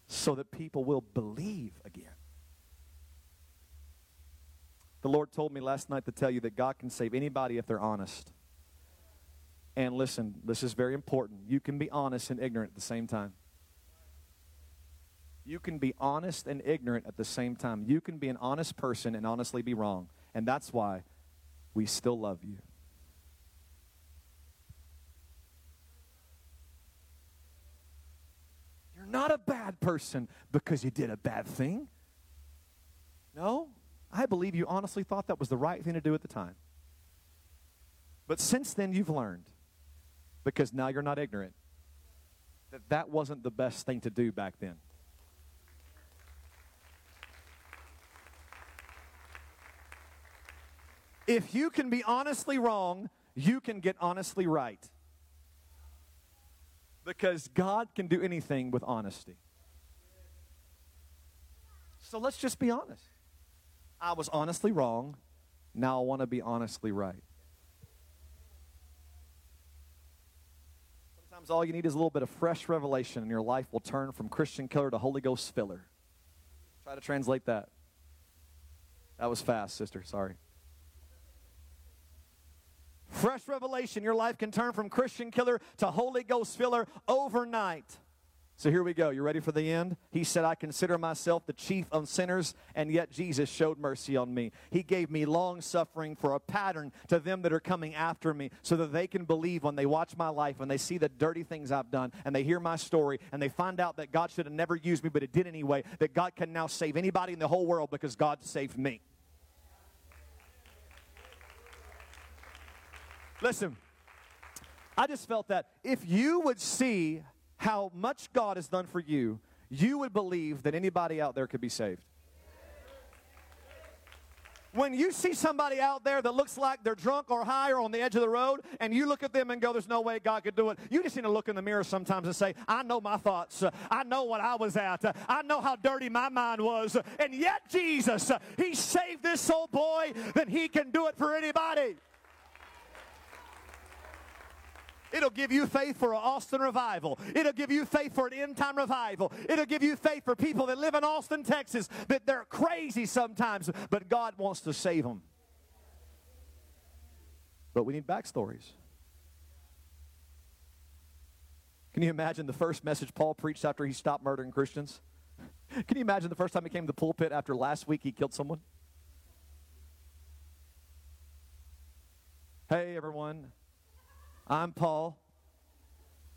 Speaker 1: so that people will believe again. The Lord told me last night to tell you that God can save anybody if they're honest. And listen, this is very important. You can be honest and ignorant at the same time. You can be honest and ignorant at the same time. You can be an honest person and honestly be wrong. And that's why we still love you. You're not a bad person because you did a bad thing. No, I believe you honestly thought that was the right thing to do at the time. But since then, you've learned, because now you're not ignorant, that that wasn't the best thing to do back then. If you can be honestly wrong, you can get honestly right. Because God can do anything with honesty. So let's just be honest. I was honestly wrong. Now I want to be honestly right. Sometimes all you need is a little bit of fresh revelation, and your life will turn from Christian killer to Holy Ghost filler. Try to translate that. That was fast, sister. Sorry. Fresh revelation, your life can turn from Christian killer to Holy Ghost filler overnight. So here we go. You ready for the end? He said, I consider myself the chief of sinners, and yet Jesus showed mercy on me. He gave me long suffering for a pattern to them that are coming after me so that they can believe when they watch my life, when they see the dirty things I've done, and they hear my story, and they find out that God should have never used me, but it did anyway, that God can now save anybody in the whole world because God saved me. Listen, I just felt that if you would see how much God has done for you, you would believe that anybody out there could be saved. When you see somebody out there that looks like they're drunk or high or on the edge of the road, and you look at them and go, There's no way God could do it, you just need to look in the mirror sometimes and say, I know my thoughts. I know what I was at. I know how dirty my mind was. And yet, Jesus, He saved this old boy, then He can do it for anybody. It'll give you faith for an Austin revival. It'll give you faith for an end time revival. It'll give you faith for people that live in Austin, Texas, that they're crazy sometimes, but God wants to save them. But we need backstories. Can you imagine the first message Paul preached after he stopped murdering Christians? <laughs> Can you imagine the first time he came to the pulpit after last week he killed someone? Hey, everyone. I'm Paul.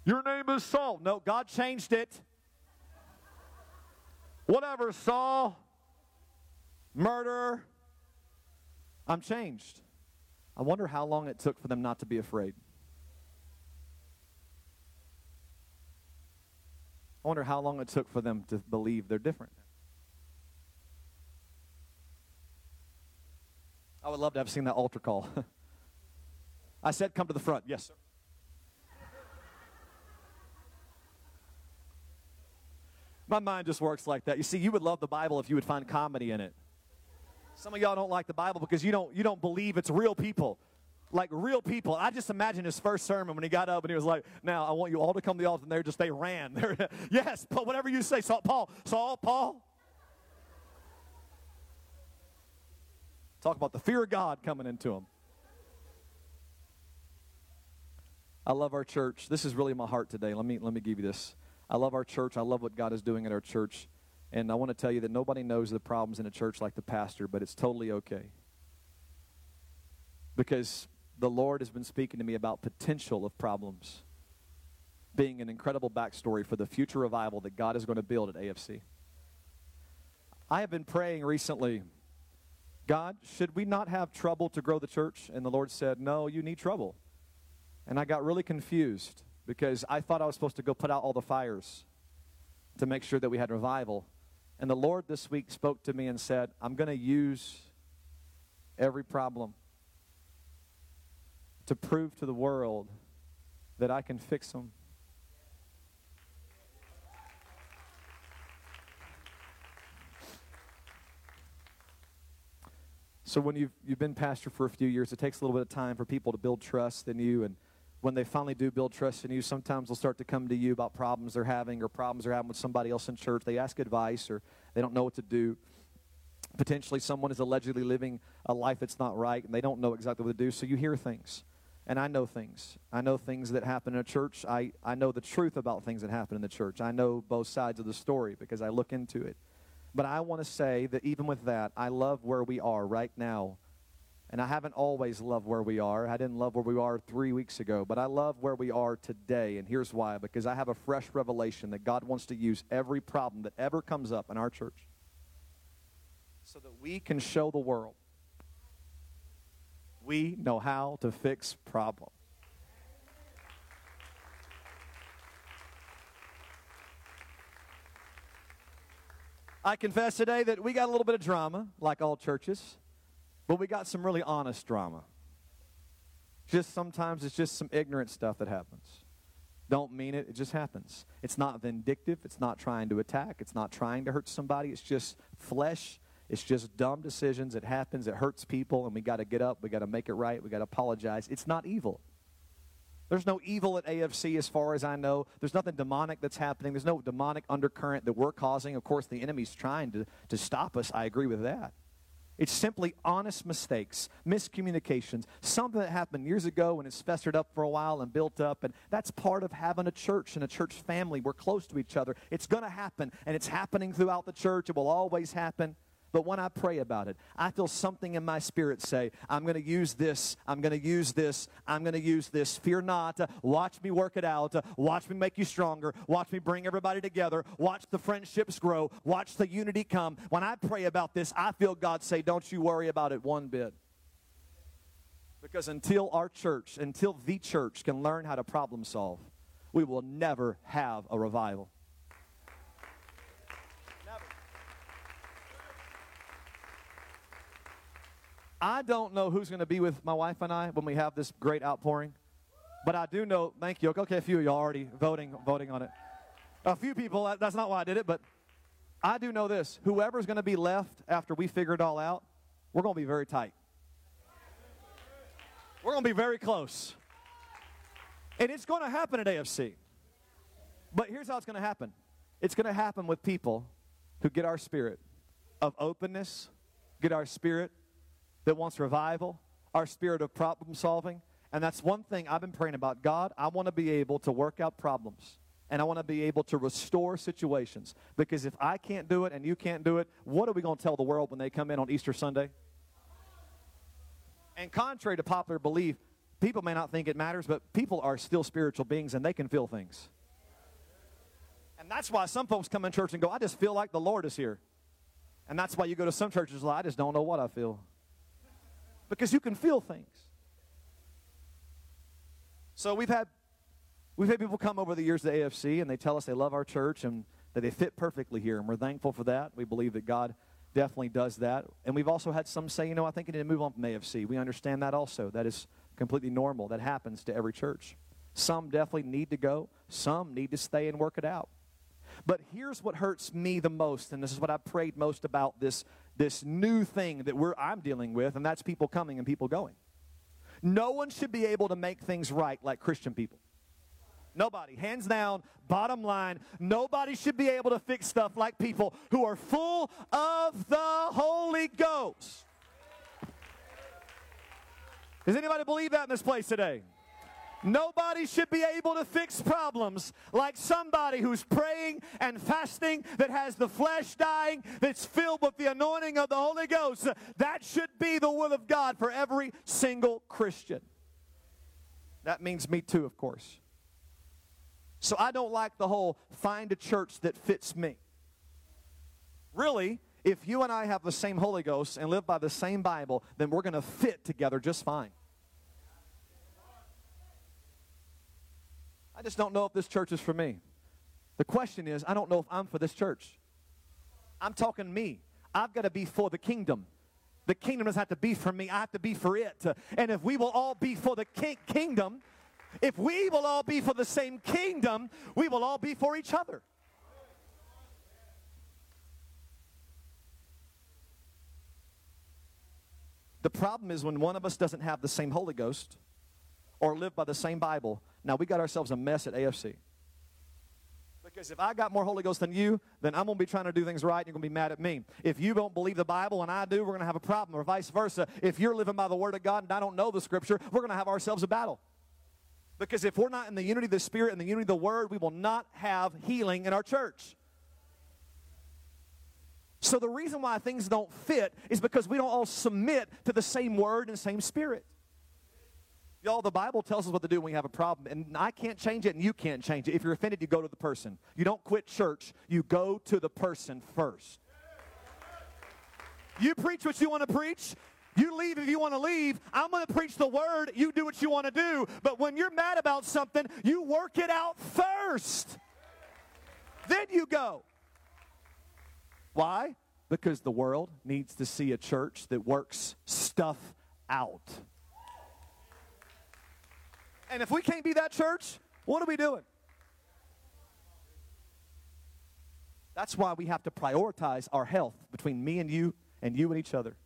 Speaker 1: Your name is Saul. No, God changed it. Whatever, Saul, murderer, I'm changed. I wonder how long it took for them not to be afraid. I wonder how long it took for them to believe they're different. I would love to have seen that altar call. <laughs> I said, come to the front. Yes, sir. My mind just works like that. You see, you would love the Bible if you would find comedy in it. Some of y'all don't like the Bible because you don't you don't believe it's real people. Like real people. I just imagine his first sermon when he got up and he was like, Now I want you all to come to the altar and there just they ran. <laughs> yes, but whatever you say, Saul, Paul, Saul, Paul. Talk about the fear of God coming into him. I love our church. This is really my heart today. Let me let me give you this. I love our church. I love what God is doing at our church. And I want to tell you that nobody knows the problems in a church like the pastor, but it's totally okay. Because the Lord has been speaking to me about potential of problems being an incredible backstory for the future revival that God is going to build at AFC. I have been praying recently, God, should we not have trouble to grow the church? And the Lord said, No, you need trouble. And I got really confused because I thought I was supposed to go put out all the fires to make sure that we had revival. And the Lord this week spoke to me and said, I'm going to use every problem to prove to the world that I can fix them. So when you've, you've been pastor for a few years, it takes a little bit of time for people to build trust in you and when they finally do build trust in you, sometimes they'll start to come to you about problems they're having or problems they're having with somebody else in church. They ask advice or they don't know what to do. Potentially, someone is allegedly living a life that's not right and they don't know exactly what to do. So you hear things. And I know things. I know things that happen in a church. I, I know the truth about things that happen in the church. I know both sides of the story because I look into it. But I want to say that even with that, I love where we are right now and I haven't always loved where we are. I didn't love where we are three weeks ago, but I love where we are today. And here's why because I have a fresh revelation that God wants to use every problem that ever comes up in our church so that we can show the world we know how to fix problems. I confess today that we got a little bit of drama, like all churches. But we got some really honest drama. Just sometimes it's just some ignorant stuff that happens. Don't mean it, it just happens. It's not vindictive, it's not trying to attack, it's not trying to hurt somebody, it's just flesh. It's just dumb decisions. It happens, it hurts people, and we got to get up, we got to make it right, we got to apologize. It's not evil. There's no evil at AFC as far as I know. There's nothing demonic that's happening. There's no demonic undercurrent that we're causing. Of course, the enemy's trying to, to stop us. I agree with that. It's simply honest mistakes, miscommunications, something that happened years ago and it's festered up for a while and built up. And that's part of having a church and a church family. We're close to each other. It's going to happen, and it's happening throughout the church. It will always happen. But when I pray about it, I feel something in my spirit say, I'm going to use this, I'm going to use this, I'm going to use this. Fear not. watch me work it out. watch me make you stronger. Watch me bring everybody together. Watch the friendships grow. Watch the unity come. When I pray about this, I feel God say, Don't you worry about it one bit. Because until our church, until the church can learn how to problem solve, we will never have a revival. I don't know who's going to be with my wife and I when we have this great outpouring, but I do know. Thank you. Okay, a few of are already voting voting on it. A few people. That's not why I did it, but I do know this: whoever's going to be left after we figure it all out, we're going to be very tight. We're going to be very close, and it's going to happen at AFC. But here's how it's going to happen: it's going to happen with people who get our spirit of openness, get our spirit that wants revival, our spirit of problem solving. And that's one thing I've been praying about. God, I want to be able to work out problems. And I want to be able to restore situations. Because if I can't do it and you can't do it, what are we going to tell the world when they come in on Easter Sunday? And contrary to popular belief, people may not think it matters, but people are still spiritual beings and they can feel things. And that's why some folks come in church and go, I just feel like the Lord is here. And that's why you go to some churches I just don't know what I feel because you can feel things. So we've had we've had people come over the years to AFC and they tell us they love our church and that they fit perfectly here, and we're thankful for that. We believe that God definitely does that. And we've also had some say, you know, I think I need to move on from AFC. We understand that also. That is completely normal. That happens to every church. Some definitely need to go, some need to stay and work it out. But here's what hurts me the most, and this is what I prayed most about this this new thing that we're, I'm dealing with, and that's people coming and people going. No one should be able to make things right like Christian people. Nobody. Hands down, bottom line, nobody should be able to fix stuff like people who are full of the Holy Ghost. Does anybody believe that in this place today? Nobody should be able to fix problems like somebody who's praying and fasting, that has the flesh dying, that's filled with the anointing of the Holy Ghost. That should be the will of God for every single Christian. That means me too, of course. So I don't like the whole find a church that fits me. Really, if you and I have the same Holy Ghost and live by the same Bible, then we're going to fit together just fine. Just don't know if this church is for me. The question is, I don't know if I'm for this church. I'm talking me. I've got to be for the kingdom. The kingdom doesn't have to be for me, I have to be for it. And if we will all be for the king- kingdom, if we will all be for the same kingdom, we will all be for each other. The problem is when one of us doesn't have the same Holy Ghost or live by the same Bible, now, we got ourselves a mess at AFC. Because if I got more Holy Ghost than you, then I'm going to be trying to do things right and you're going to be mad at me. If you don't believe the Bible and I do, we're going to have a problem, or vice versa. If you're living by the Word of God and I don't know the Scripture, we're going to have ourselves a battle. Because if we're not in the unity of the Spirit and the unity of the Word, we will not have healing in our church. So the reason why things don't fit is because we don't all submit to the same Word and same Spirit. Y'all, the Bible tells us what to do when we have a problem, and I can't change it, and you can't change it. If you're offended, you go to the person. You don't quit church, you go to the person first. You preach what you want to preach. You leave if you want to leave. I'm going to preach the word. You do what you want to do. But when you're mad about something, you work it out first. Then you go. Why? Because the world needs to see a church that works stuff out. And if we can't be that church, what are we doing? That's why we have to prioritize our health between me and you and you and each other.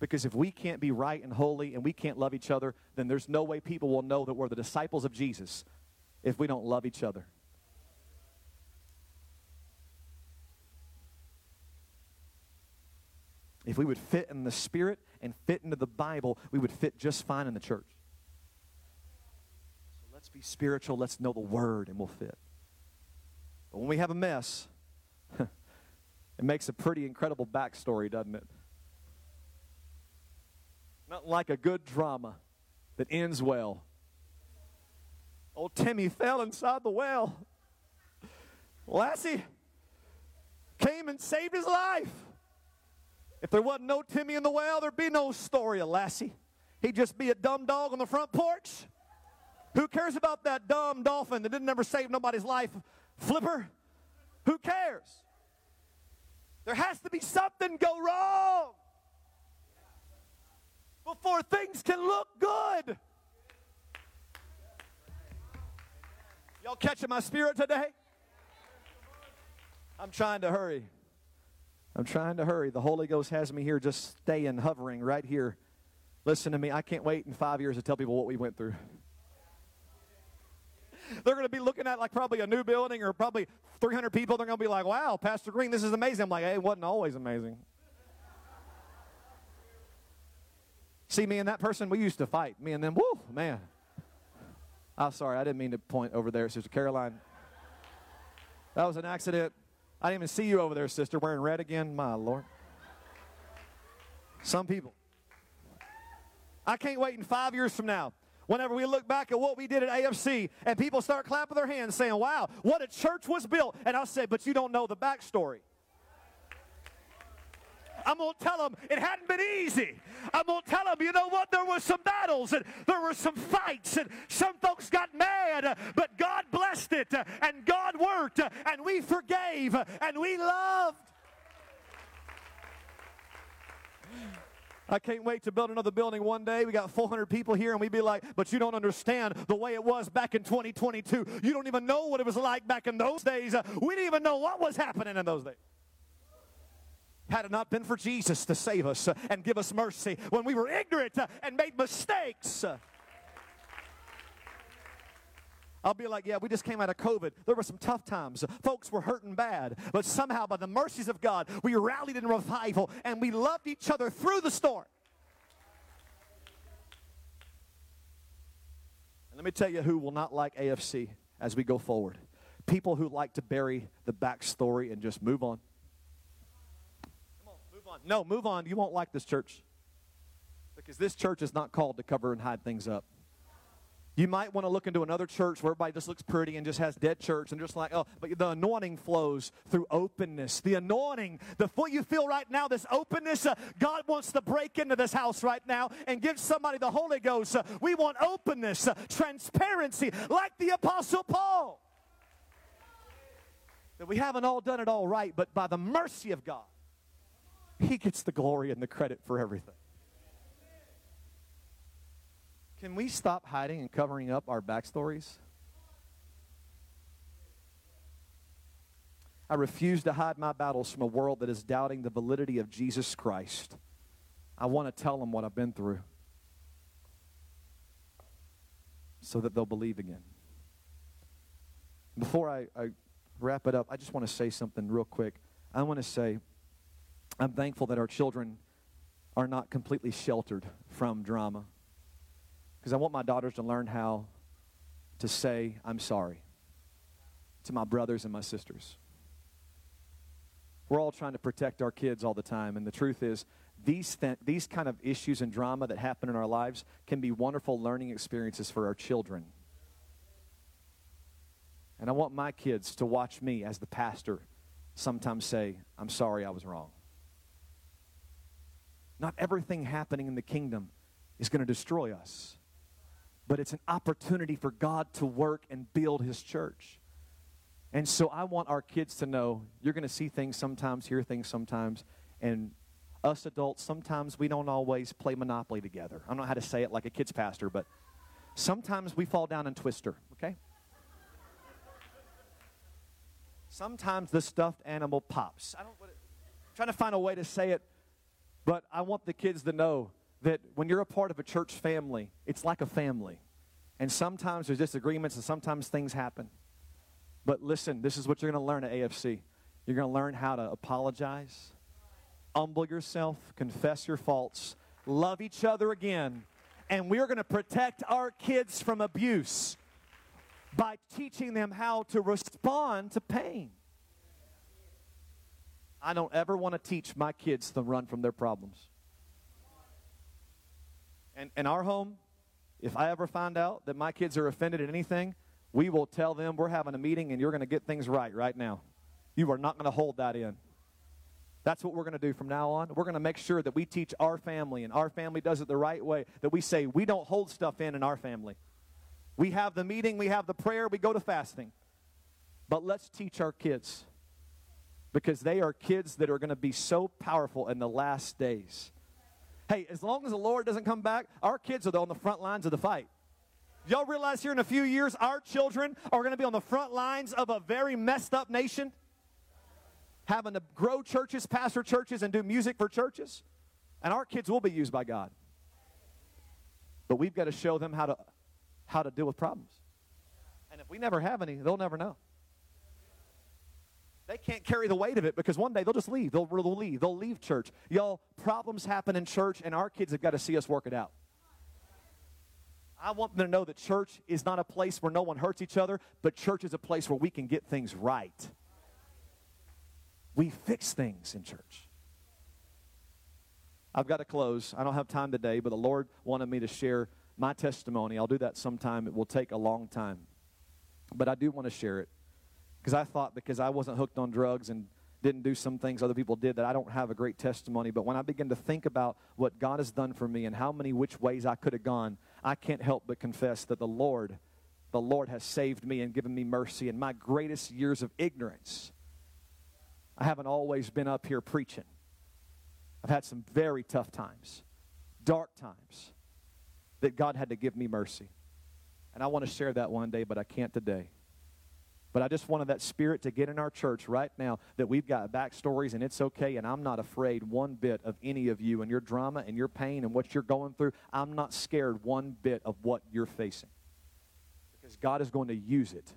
Speaker 1: Because if we can't be right and holy and we can't love each other, then there's no way people will know that we're the disciples of Jesus if we don't love each other. If we would fit in the Spirit and fit into the Bible, we would fit just fine in the church. Let's be spiritual, let's know the Word, and we'll fit. But when we have a mess, <laughs> it makes a pretty incredible backstory, doesn't it? Nothing like a good drama that ends well. Old Timmy fell inside the well. Lassie came and saved his life. If there wasn't no Timmy in the well, there'd be no story of Lassie. He'd just be a dumb dog on the front porch. Who cares about that dumb dolphin that didn't ever save nobody's life? Flipper? Who cares? There has to be something go wrong before things can look good. Y'all catching my spirit today? I'm trying to hurry. I'm trying to hurry. The Holy Ghost has me here just staying, hovering right here. Listen to me. I can't wait in five years to tell people what we went through. They're going to be looking at like probably a new building or probably 300 people. They're going to be like, wow, Pastor Green, this is amazing. I'm like, hey, it wasn't always amazing. See, me and that person, we used to fight. Me and them, whoo, man. I'm sorry, I didn't mean to point over there, Sister Caroline. That was an accident. I didn't even see you over there, sister, wearing red again. My Lord. Some people. I can't wait in five years from now. Whenever we look back at what we did at AFC and people start clapping their hands saying, wow, what a church was built. And I'll say, but you don't know the backstory. I'm going to tell them it hadn't been easy. I'm going to tell them, you know what? There were some battles and there were some fights and some folks got mad, but God blessed it and God worked and we forgave and we loved. I can't wait to build another building one day. We got 400 people here, and we'd be like, but you don't understand the way it was back in 2022. You don't even know what it was like back in those days. We didn't even know what was happening in those days. Had it not been for Jesus to save us uh, and give us mercy when we were ignorant uh, and made mistakes. I'll be like, yeah, we just came out of COVID. There were some tough times. Folks were hurting bad. But somehow, by the mercies of God, we rallied in revival and we loved each other through the storm. And let me tell you who will not like AFC as we go forward people who like to bury the backstory and just move on Come on, move on. No, move on. You won't like this church. Because this church is not called to cover and hide things up. You might want to look into another church where everybody just looks pretty and just has dead church and just like, oh, but the anointing flows through openness. The anointing, the what you feel right now, this openness, uh, God wants to break into this house right now and give somebody the Holy Ghost. Uh, we want openness, uh, transparency, like the Apostle Paul. That we haven't all done it all right, but by the mercy of God, he gets the glory and the credit for everything. Can we stop hiding and covering up our backstories? I refuse to hide my battles from a world that is doubting the validity of Jesus Christ. I want to tell them what I've been through so that they'll believe again. Before I, I wrap it up, I just want to say something real quick. I want to say, I'm thankful that our children are not completely sheltered from drama. Because I want my daughters to learn how to say, I'm sorry to my brothers and my sisters. We're all trying to protect our kids all the time, and the truth is, these, th- these kind of issues and drama that happen in our lives can be wonderful learning experiences for our children. And I want my kids to watch me as the pastor sometimes say, I'm sorry I was wrong. Not everything happening in the kingdom is going to destroy us, but it's an opportunity for God to work and build his church. And so I want our kids to know you're going to see things sometimes, hear things sometimes, and us adults, sometimes we don't always play Monopoly together. I don't know how to say it like a kid's pastor, but sometimes we fall down and twister, okay? Sometimes the stuffed animal pops. I don't, I'm trying to find a way to say it But I want the kids to know that when you're a part of a church family, it's like a family. And sometimes there's disagreements and sometimes things happen. But listen, this is what you're going to learn at AFC. You're going to learn how to apologize, humble yourself, confess your faults, love each other again, and we're going to protect our kids from abuse by teaching them how to respond to pain. I don't ever want to teach my kids to run from their problems. And in our home, if I ever find out that my kids are offended at anything, we will tell them we're having a meeting and you're going to get things right right now. You are not going to hold that in. That's what we're going to do from now on. We're going to make sure that we teach our family and our family does it the right way, that we say we don't hold stuff in in our family. We have the meeting, we have the prayer, we go to fasting. But let's teach our kids because they are kids that are going to be so powerful in the last days. Hey, as long as the Lord doesn't come back, our kids are on the front lines of the fight. Y'all realize here in a few years, our children are going to be on the front lines of a very messed up nation? Having to grow churches, pastor churches, and do music for churches? And our kids will be used by God. But we've got to show them how to, how to deal with problems. And if we never have any, they'll never know. They can't carry the weight of it because one day they'll just leave. They'll, they'll leave. They'll leave church. Y'all, problems happen in church, and our kids have got to see us work it out. I want them to know that church is not a place where no one hurts each other, but church is a place where we can get things right. We fix things in church. I've got to close. I don't have time today, but the Lord wanted me to share my testimony. I'll do that sometime. It will take a long time. But I do want to share it. Because I thought because I wasn't hooked on drugs and didn't do some things other people did that I don't have a great testimony. But when I begin to think about what God has done for me and how many which ways I could have gone, I can't help but confess that the Lord, the Lord has saved me and given me mercy in my greatest years of ignorance. I haven't always been up here preaching. I've had some very tough times, dark times, that God had to give me mercy. And I want to share that one day, but I can't today. But I just wanted that spirit to get in our church right now that we've got backstories and it's okay. And I'm not afraid one bit of any of you and your drama and your pain and what you're going through. I'm not scared one bit of what you're facing because God is going to use it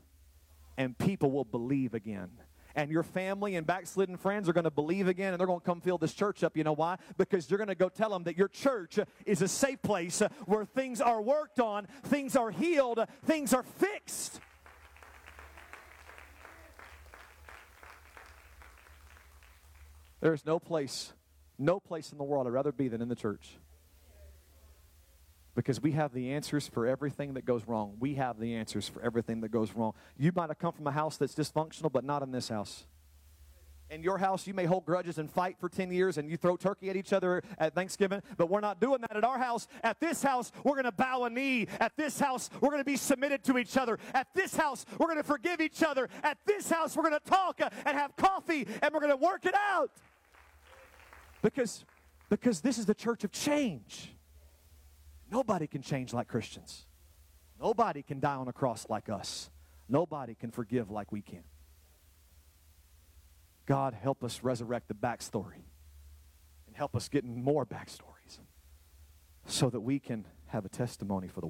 Speaker 1: and people will believe again. And your family and backslidden friends are going to believe again and they're going to come fill this church up. You know why? Because you're going to go tell them that your church is a safe place where things are worked on, things are healed, things are fixed. There is no place, no place in the world I'd rather be than in the church. Because we have the answers for everything that goes wrong. We have the answers for everything that goes wrong. You might have come from a house that's dysfunctional, but not in this house. In your house, you may hold grudges and fight for 10 years and you throw turkey at each other at Thanksgiving, but we're not doing that at our house. At this house, we're going to bow a knee. At this house, we're going to be submitted to each other. At this house, we're going to forgive each other. At this house, we're going to talk and have coffee and we're going to work it out. Because, because this is the church of change. Nobody can change like Christians. Nobody can die on a cross like us. Nobody can forgive like we can. God, help us resurrect the backstory and help us get more backstories so that we can have a testimony for the world.